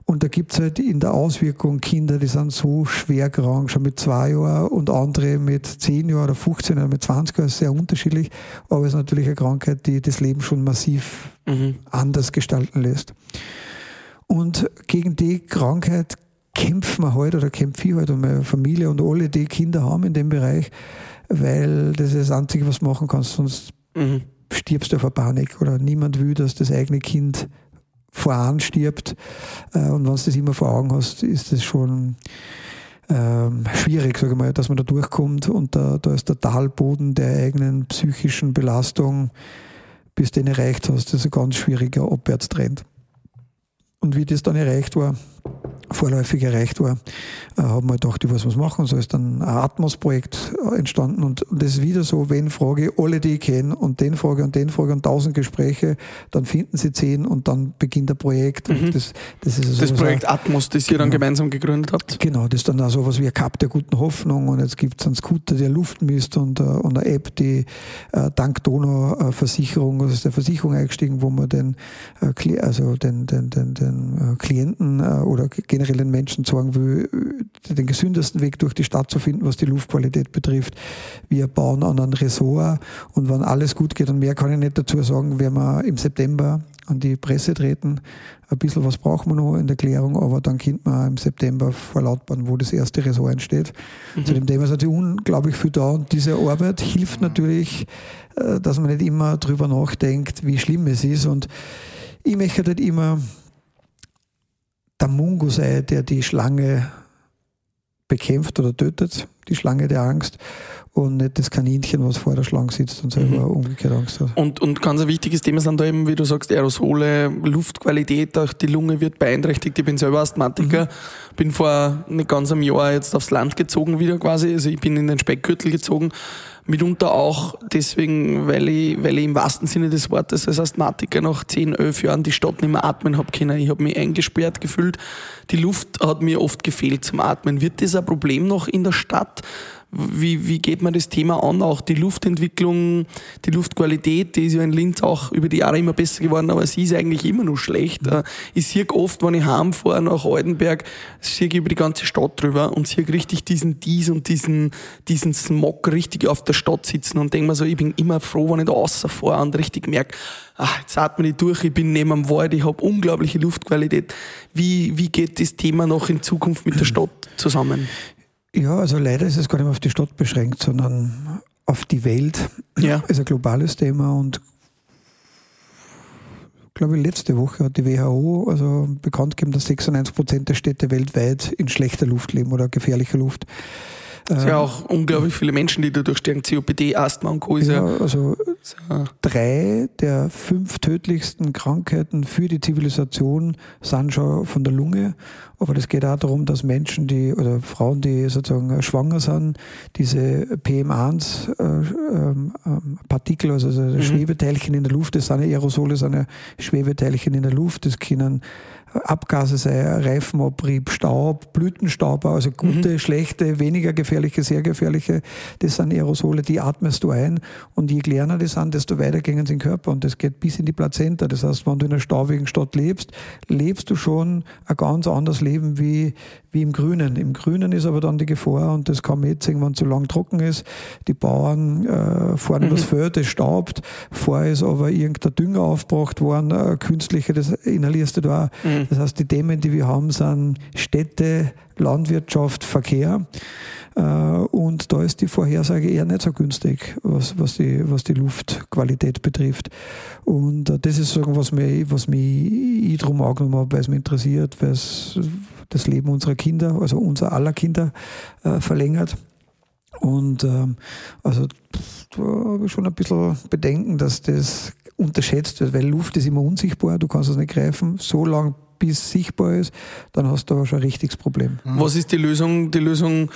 Und da gibt es halt in der Auswirkung Kinder, die sind so schwer krank, schon mit zwei Jahren und andere mit zehn Jahren oder 15 oder mit 20 Jahren, sehr unterschiedlich. Aber es ist natürlich eine Krankheit, die das Leben schon massiv mhm. anders gestalten lässt. Und gegen die Krankheit kämpfen wir halt oder kämpfe ich halt und meine Familie und alle, die Kinder haben in dem Bereich, weil das ist das Einzige, was du machen kannst, sonst mhm. stirbst du vor Panik oder niemand will, dass das eigene Kind voran stirbt. Äh, und wenn du das immer vor Augen hast, ist das schon ähm, schwierig, sage ich mal, dass man da durchkommt. Und da, da ist der Talboden der eigenen psychischen Belastung, bis den erreicht hast, das ist ein ganz schwieriger Abwärtstrend. Und wie das dann erreicht war, vorläufig erreicht war, äh, haben wir gedacht, ich weiß was machen. So ist dann ein Atmos-Projekt äh, entstanden und, das ist wieder so, wenn Frage alle, die ich kenne und den Frage und den Frage und tausend Gespräche, dann finden sie zehn und dann beginnt ein Projekt. Mhm. Das, das, ist das Projekt auch, Atmos, das ihr dann genau. gemeinsam gegründet habt? Genau, das ist dann auch so was wie ein Cup der guten Hoffnung und jetzt gibt es einen Scooter, der Luft misst und, uh, und eine App, die uh, dank Donau-Versicherung, also ist der Versicherung eingestiegen, wo man den, uh, also den, den, den, den Klienten oder generell den Menschen sagen will, den gesündesten Weg durch die Stadt zu finden, was die Luftqualität betrifft. Wir bauen an ein Ressort und wenn alles gut geht und mehr kann ich nicht dazu sagen, werden wir im September an die Presse treten. Ein bisschen was brauchen wir noch in der Klärung, aber dann könnte man im September verlautbaren, wo das erste Ressort entsteht. Mhm. Zu dem Thema ist natürlich unglaublich viel da und diese Arbeit hilft natürlich, äh, dass man nicht immer drüber nachdenkt, wie schlimm es ist und ich möchte halt immer der Mungo sei, der die Schlange bekämpft oder tötet, die Schlange der Angst und nicht das Kaninchen, was vor der Schlange sitzt und selber mhm. umgekehrt Angst hat. Und, und ganz ein wichtiges Thema sind da eben, wie du sagst, Aerosole, Luftqualität, auch die Lunge wird beeinträchtigt. Ich bin selber Asthmatiker, mhm. bin vor nicht ganz einem Jahr jetzt aufs Land gezogen wieder quasi, also ich bin in den Speckgürtel gezogen mitunter auch deswegen, weil ich, weil ich im wahrsten Sinne des Wortes als Asthmatiker nach 10, 11 Jahren die Stadt nicht mehr atmen habe können. Ich habe mich eingesperrt gefühlt. Die Luft hat mir oft gefehlt zum Atmen. Wird das ein Problem noch in der Stadt? Wie, wie geht man das Thema an? Auch die Luftentwicklung, die Luftqualität, die ist ja in Linz auch über die Jahre immer besser geworden, aber sie ist eigentlich immer noch schlecht. Mhm. Ich sehe oft, wenn ich heimfahre nach Altenberg, sehe ich über die ganze Stadt drüber und sehe richtig diesen Dies und diesen, diesen Smog richtig auf der Stadt sitzen und denke mir so, ich bin immer froh, wenn ich da rausfahre und richtig merke, ach, jetzt atme ich durch, ich bin neben am Wald, ich habe unglaubliche Luftqualität. Wie, wie geht das Thema noch in Zukunft mit der Stadt zusammen? Ja, also leider ist es gar nicht mehr auf die Stadt beschränkt, sondern auf die Welt. Ja. Ist ein globales Thema und glaube ich, letzte Woche hat die WHO also bekannt gegeben, dass 96 Prozent der Städte weltweit in schlechter Luft leben oder gefährlicher Luft. Es sind ja auch unglaublich viele Menschen, die dadurch sterben. COPD, Asthma und Co. Ja, also drei der fünf tödlichsten Krankheiten für die Zivilisation sind schon von der Lunge. Aber das geht auch darum, dass Menschen, die oder Frauen, die sozusagen schwanger sind, diese PM1 äh, ähm, Partikel, also mhm. Schwebeteilchen in der Luft, das sind ja Aerosole, sind ja Schwebeteilchen in der Luft, das können Abgase sei Reifenabrieb, Staub, Blütenstaub, also gute, mhm. schlechte, weniger gefährliche, sehr gefährliche, das sind Aerosole, die atmest du ein und je kleiner die sind, desto weiter gehen sie in den Körper und das geht bis in die Plazenta. Das heißt, wenn du in einer staubigen Stadt lebst, lebst du schon ein ganz anderes Leben wie, wie im Grünen. Im Grünen ist aber dann die Gefahr, und das kann man jetzt sehen, wenn es zu lang trocken ist, die Bauern äh, fahren mhm. das Feld, es staubt, vorher ist aber irgendein Dünger aufgebracht worden, äh, künstlicher, das inhalierst du da. Mhm. Das heißt, die Themen, die wir haben, sind Städte, Landwirtschaft, Verkehr. Äh, und da ist die Vorhersage eher nicht so günstig, was, was, die, was die Luftqualität betrifft. Und äh, das ist so was mich, was mich drum angenommen habe, weil es mich interessiert, weil es das Leben unserer Kinder, also unser aller Kinder, äh, verlängert. Und ähm, also da habe ich schon ein bisschen Bedenken, dass das unterschätzt wird, weil Luft ist immer unsichtbar, du kannst es nicht greifen. So lange bis sichtbar ist, dann hast du aber schon ein richtiges Problem. Mhm. Was ist die Lösung? Die Lösung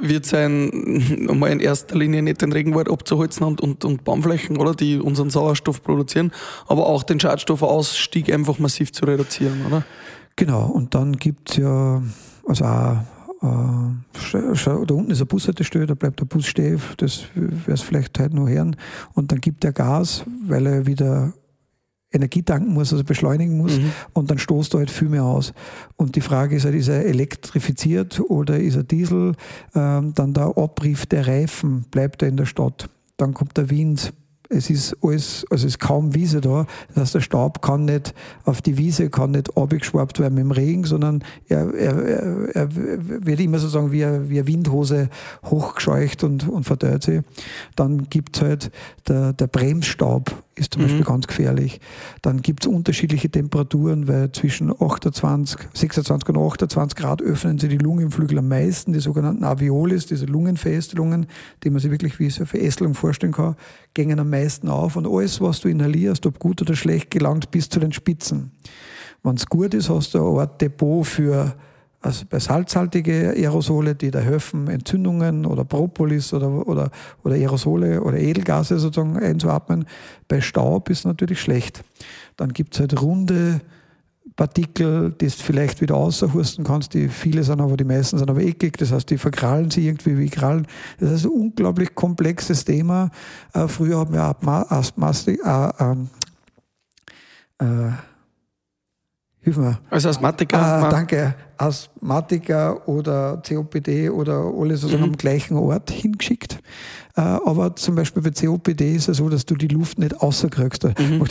wird sein, einmal in erster Linie nicht den Regenwald abzuholzen und, und, und Baumflächen, oder, die unseren Sauerstoff produzieren, aber auch den Schadstoffausstieg einfach massiv zu reduzieren, oder? Genau, und dann gibt es ja, also auch, äh, da unten ist eine Bushaltestelle, da bleibt der Bus stehen, das wäre es vielleicht heute noch hören. Und dann gibt er Gas, weil er wieder Energie tanken muss, also beschleunigen muss mhm. und dann stoßt er halt viel mehr aus. Und die Frage ist halt, ist er elektrifiziert oder ist er Diesel? Ähm, dann der Abrieb der Reifen, bleibt er in der Stadt? Dann kommt der Wind, es ist alles, also es ist kaum Wiese da. Das heißt, der Staub kann nicht auf die Wiese, kann nicht abgeschwappt werden mit dem Regen, sondern er, er, er, wird immer sozusagen wie eine, wie eine Windhose hochgescheucht und, und verteilt sich. Dann gibt es halt der, der Bremsstaub ist zum mhm. Beispiel ganz gefährlich. Dann gibt es unterschiedliche Temperaturen, weil zwischen 28, 26 und 28 Grad öffnen sie die Lungenflügel am meisten, die sogenannten Aviolis, diese Lungenverästelungen, die man sich wirklich wie so eine Verästelung vorstellen kann, gehen am meisten auf und alles, was du inhalierst, ob gut oder schlecht, gelangt bis zu den Spitzen. Wenn es gut ist, hast du eine Art Depot für also bei salzhaltige Aerosole, die da helfen, Entzündungen oder Propolis oder, oder, oder Aerosole oder Edelgase sozusagen einzuatmen. Bei Staub ist natürlich schlecht. Dann gibt es halt runde Partikel, die du vielleicht wieder außerhusten kannst, die viele sind aber, die meisten sind aber eckig, das heißt, die verkrallen sich irgendwie wie Krallen. Das ist ein unglaublich komplexes Thema. Äh, früher haben wir Asthmatik, äh, ähm, äh, hilf mir. Als Asthmatiker? Ah, danke. Asthmatiker oder COPD oder alles sozusagen mhm. am gleichen Ort hingeschickt. Äh, aber zum Beispiel bei COPD ist es so, dass du die Luft nicht außerkriegst. Mhm.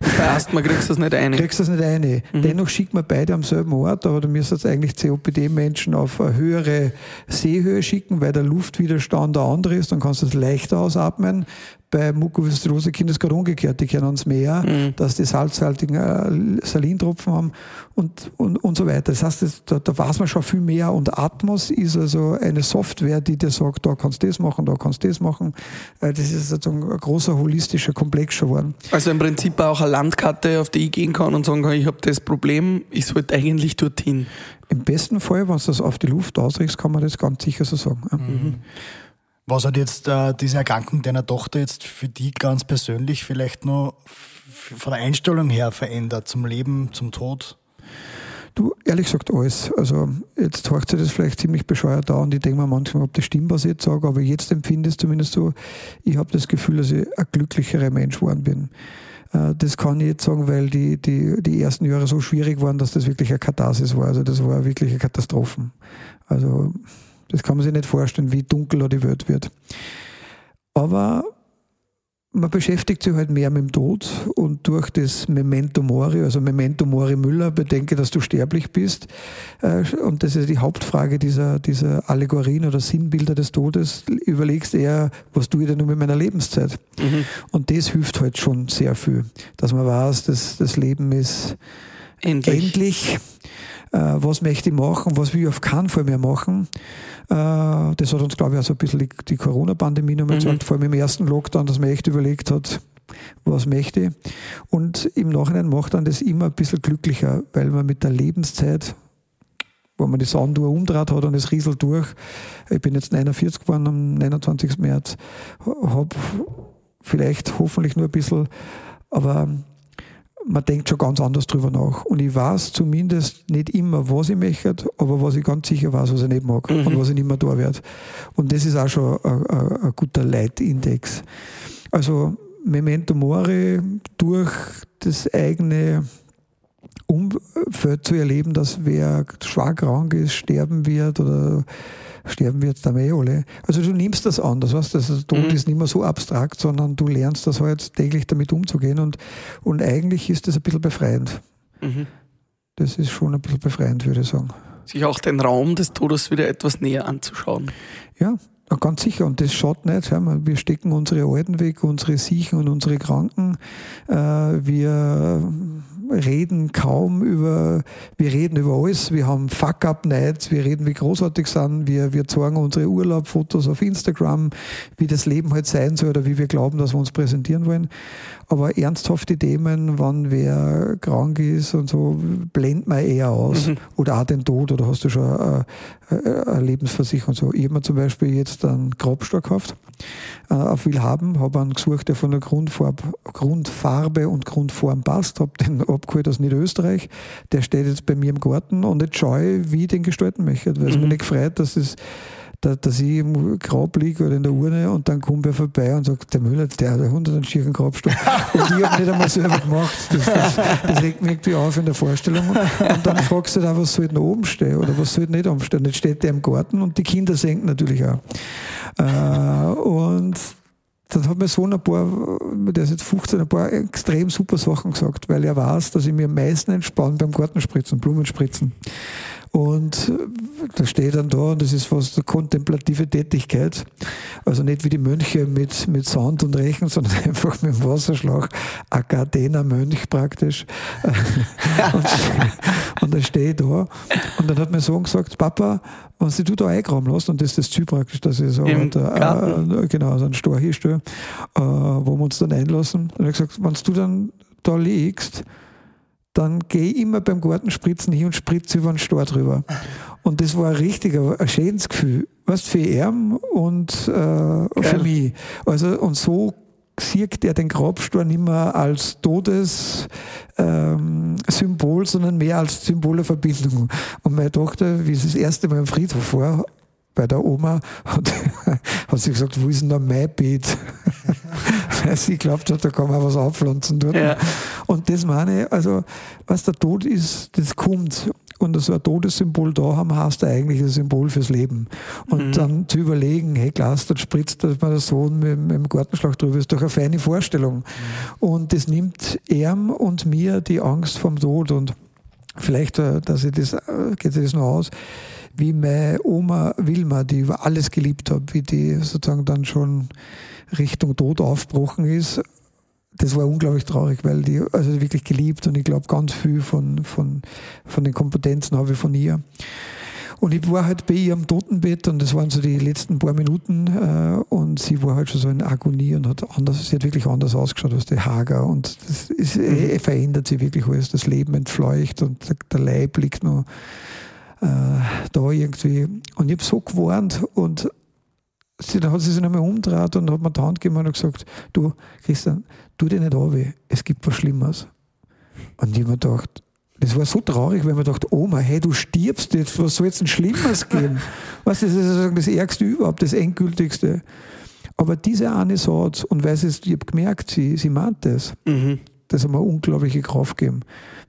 Bei Asthma kriegst du das nicht ein. Kriegst du das nicht ein. Mhm. Dennoch schickt man beide am selben Ort, aber du müsstest eigentlich COPD-Menschen auf eine höhere Seehöhe schicken, weil der Luftwiderstand der andere ist, dann kannst du es leichter ausatmen bei Mukoviszidrose Kinder ist gerade umgekehrt. Die kennen uns mehr, mhm. dass die salzhaltigen äh, Salintropfen haben und, und, und so weiter. Das heißt, das, da, da weiß man schon viel mehr. Und Atmos ist also eine Software, die dir sagt, da kannst du das machen, da kannst du das machen. Äh, das ist sozusagen ein großer holistischer Komplex geworden. Also im Prinzip auch eine Landkarte, auf die ich gehen kann und sagen kann, ich habe das Problem, ich sollte eigentlich dorthin. Im besten Fall, wenn du das auf die Luft ausrichtest, kann man das ganz sicher so sagen. Mhm. Was hat jetzt äh, diese Erkrankung deiner Tochter jetzt für die ganz persönlich vielleicht noch von der Einstellung her verändert zum Leben, zum Tod? Du, ehrlich gesagt alles. Also jetzt hört sich das vielleicht ziemlich bescheuert an und ich denke mir manchmal, ob das stimmt, was ich jetzt sage, aber jetzt empfinde ich es zumindest so, ich habe das Gefühl, dass ich ein glücklicherer Mensch geworden bin. Äh, das kann ich jetzt sagen, weil die, die, die ersten Jahre so schwierig waren, dass das wirklich eine Katharsis war. Also das war wirklich eine Katastrophe. Also das kann man sich nicht vorstellen, wie dunkel die Welt wird. Aber man beschäftigt sich halt mehr mit dem Tod und durch das Memento Mori, also Memento Mori Müller, bedenke, dass du sterblich bist. Äh, und das ist die Hauptfrage dieser, dieser Allegorien oder Sinnbilder des Todes. Überlegst eher, was tue ich denn mit meiner Lebenszeit? Mhm. Und das hilft halt schon sehr viel, dass man weiß, dass das Leben ist endlich. endlich. Äh, was möchte ich machen? Was will ich auf keinen Fall mehr machen? Äh, das hat uns, glaube ich, auch so ein bisschen die, die Corona-Pandemie nochmal mhm. gezeigt, vor allem im ersten Lockdown, dass man echt überlegt hat, was möchte ich. Und im Nachhinein macht dann das immer ein bisschen glücklicher, weil man mit der Lebenszeit, wo man die Sanduhr umdreht hat und es rieselt durch, ich bin jetzt 49 geworden am 29. März, habe vielleicht hoffentlich nur ein bisschen, aber man denkt schon ganz anders drüber nach. Und ich weiß zumindest nicht immer, was ich möchte, aber was ich ganz sicher weiß, was ich nicht mag mhm. und was ich nicht mehr da werde. Und das ist auch schon ein, ein, ein guter Leitindex. Also Memento Mori durch das eigene Umfeld zu erleben, dass wer schwer krank ist, sterben wird oder sterben wir jetzt da eh alle. Also du nimmst das an, das heißt, das Tod mhm. ist nicht mehr so abstrakt, sondern du lernst das halt täglich damit umzugehen und, und eigentlich ist das ein bisschen befreiend. Mhm. Das ist schon ein bisschen befreiend, würde ich sagen. Sich auch den Raum des Todes wieder etwas näher anzuschauen. Ja, Ganz sicher, und das schaut nicht. Wir stecken unsere Alten weg, unsere Siechen und unsere Kranken. Äh, wir reden kaum über, wir reden über alles. Wir haben Fuck-Up-Nights, wir reden, wie großartig sind. Wir, wir zeigen unsere Urlaubfotos auf Instagram, wie das Leben halt sein soll oder wie wir glauben, dass wir uns präsentieren wollen. Aber ernsthafte Themen, wann wer krank ist und so, blendet man eher aus. Mhm. Oder auch den Tod, oder hast du schon eine, eine Lebensversicherung und so. Ich habe mir zum Beispiel jetzt einen Grabstock gekauft, äh, auf Willhaben, habe einen gesucht, der von der Grundfarbe, Grundfarbe und Grundform passt, habe den abgeholt aus Niederösterreich. Der steht jetzt bei mir im Garten und jetzt schaue ich, wie ich den gestalten möchte, weil es mhm. mich nicht gefreut, dass es dass ich im Grab liege oder in der Urne und dann kommt wer vorbei und sagt, der Müller, der hat einen einen schieren Grabstock. und ich habe nicht einmal selber gemacht. Das, das, das, regt mich irgendwie auf in der Vorstellung. Und dann fragst du da, was soll denn oben stehen oder was soll nicht oben stehen. Jetzt steht der im Garten und die Kinder senken natürlich auch. Äh, und dann hat mein Sohn ein paar, der ist jetzt 15, ein paar extrem super Sachen gesagt, weil er weiß, dass ich mir am meisten entspanne beim Gartenspritzen, Blumenspritzen. Und da steht dann da, und das ist fast eine kontemplative Tätigkeit. Also nicht wie die Mönche mit, mit Sand und Rechen, sondern einfach mit dem Wasserschlag. Ein Gardener Mönch praktisch. und, und da stehe ich da. Und dann hat mein Sohn gesagt, Papa, wenn du da eingraben lässt, und das ist das Ziel praktisch, dass ich so Im da, äh, genau, so einen Stor hinstelle, äh, wo wir uns dann einlassen. Und er hat gesagt, wenn du dann da liegst, dann gehe ich immer beim Gartenspritzen hin und spritze über den Stor drüber. Und das war richtig ein, ein schönes Gefühl. Weißt für ihn und äh, für mich. Also, und so sieht er den Grabstor nicht mehr als Todessymbol, ähm, sondern mehr als Symbol der Verbindung. Und meine Tochter, wie sie das erste Mal im Friedhof war, bei der Oma, hat, hat sie gesagt, wo ist denn da mein Beet? Weil sie glaubt hat, da kann man was aufpflanzen dort. Ja. Und das meine ich, also, was der Tod ist, das kommt und so ein Todessymbol da haben, heißt eigentlich ein Symbol fürs Leben. Und mhm. dann zu überlegen, hey, Glas, dort spritzt dass man der Sohn mit, mit, dem Gartenschlag drüber, ist doch eine feine Vorstellung. Mhm. Und das nimmt ihm und mir die Angst vom Tod und vielleicht, äh, dass ich das, äh, geht sich das noch aus, wie meine Oma Wilma, die über alles geliebt hat, wie die sozusagen dann schon Richtung Tod aufgebrochen ist das war unglaublich traurig, weil die also wirklich geliebt und ich glaube ganz viel von, von, von den Kompetenzen habe ich von ihr. Und ich war halt bei ihr am Totenbett und das waren so die letzten paar Minuten äh, und sie war halt schon so in Agonie und hat anders, sie hat wirklich anders ausgeschaut als die Hager und das ist, äh, mhm. verändert sie wirklich alles. Das Leben entfleucht und der, der Leib liegt noch äh, da irgendwie. Und ich habe so gewarnt und sie, dann hat sie sich nochmal umgedreht und hat mir die Hand gegeben und gesagt, du Christian, tu dir nicht an weh, es gibt was Schlimmes. Und ich habe mir gedacht, das war so traurig, weil man dachte, Oma, hey, du stirbst jetzt, was soll jetzt ein Schlimmes geben? du, das ist das Ärgste überhaupt, das Endgültigste. Aber diese eine Satz, und weil sie, ich habe gemerkt, sie, sie meint das, mhm. das hat mir unglaubliche Kraft gegeben.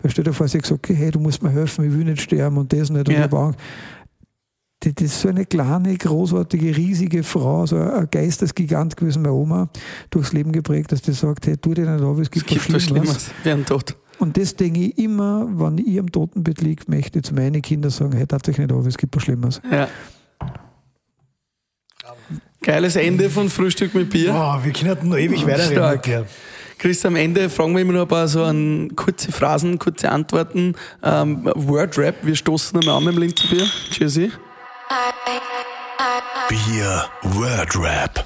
Weil stell dir vor, sie sagt, okay, hey, du musst mir helfen, ich will nicht sterben und das nicht. Und ja. Das ist so eine kleine, großartige, riesige Frau, so ein Geistesgigant gewesen, meine Oma, durchs Leben geprägt, dass die sagt, hey, tu dir nicht auf, es gibt, es gibt was Schlimmes. Schlimmes. Tot. Und das denke ich immer, wenn ich am Totenbett liege, möchte ich zu meinen Kindern sagen, hey, tat euch nicht auf, es gibt was Schlimmes. Ja. Geiles Ende von Frühstück mit Bier. Wow, wir können noch ewig oh, weiterreden. Chris, am Ende fragen wir immer noch ein paar so an kurze Phrasen, kurze Antworten. Ähm, Wordrap, wir stoßen einmal an mit dem Linzenbier. Tschüssi. Bier Wordrap.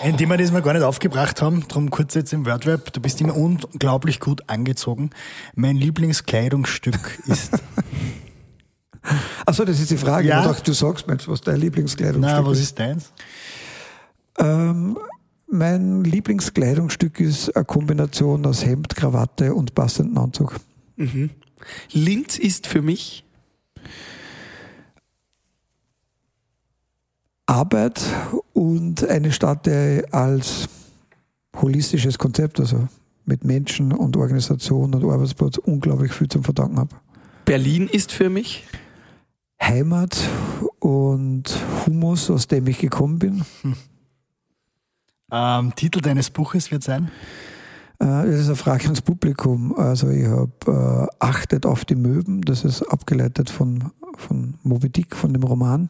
Ein Thema, das wir gar nicht aufgebracht haben, darum kurz jetzt im Wordrap. Du bist immer unglaublich gut angezogen. Mein Lieblingskleidungsstück ist. Achso, das ist die Frage. Ja. Ich dachte, du sagst mir jetzt, was dein Lieblingskleidungsstück ist. Na, was ist deins? Ähm, mein Lieblingskleidungsstück ist eine Kombination aus Hemd, Krawatte und passenden Anzug. Mhm. Linz ist für mich Arbeit und eine Stadt, die als holistisches Konzept, also mit Menschen und Organisation und Arbeitsplatz unglaublich viel zum Verdanken habe. Berlin ist für mich Heimat und Humus, aus dem ich gekommen bin. Hm. Ähm, Titel deines Buches wird sein? Äh, das ist eine Frage ans Publikum. Also ich habe äh, Achtet auf die Möwen, das ist abgeleitet von, von Moby Dick, von dem Roman.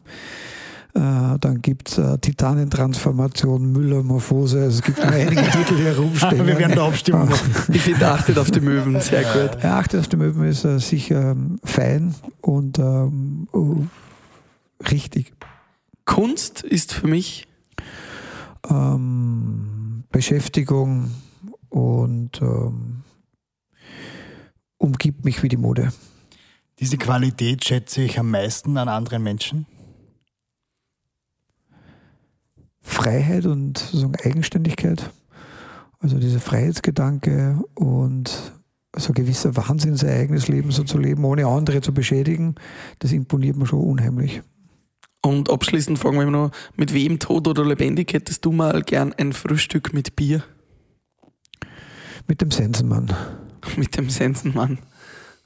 Äh, dann gibt es äh, Titanentransformation, Müllermorphose. Also es gibt noch einige Titel, die herumstehen. Wir werden da abstimmen. ich finde, achtet auf die Möwen, sehr gut. Ja, achtet auf die Möwen ist äh, sicher ähm, fein und ähm, oh, richtig. Kunst ist für mich ähm, Beschäftigung und ähm, umgibt mich wie die Mode. Diese Qualität schätze ich am meisten an anderen Menschen. Freiheit und sozusagen Eigenständigkeit. Also dieser Freiheitsgedanke und so ein gewisser Wahnsinn, sein eigenes Leben so zu leben, ohne andere zu beschädigen, das imponiert mir schon unheimlich. Und abschließend fragen wir noch, mit wem tot oder lebendig hättest du mal gern ein Frühstück mit Bier? Mit dem Sensenmann. mit dem Sensenmann.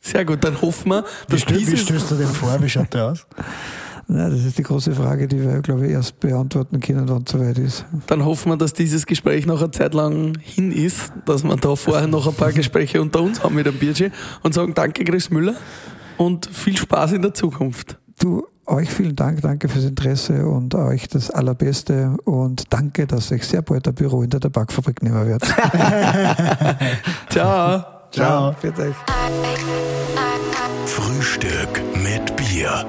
Sehr gut, dann hoffen wir, dass wie dieses... Wie stößt du den vor? Wie schaut der aus? Na, das ist die große Frage, die wir, glaube ich, erst beantworten können, wann es soweit ist. Dann hoffen wir, dass dieses Gespräch noch eine Zeit lang hin ist, dass wir da vorher noch ein paar Gespräche unter uns haben mit dem Bierchen und sagen Danke, Chris Müller und viel Spaß in der Zukunft. Du, euch vielen Dank, danke fürs Interesse und euch das Allerbeste und danke, dass ich sehr bald ein Büro in der Tabakfabrik nehmen werde. Ciao. Ciao. Ciao. Frühstück mit Bier.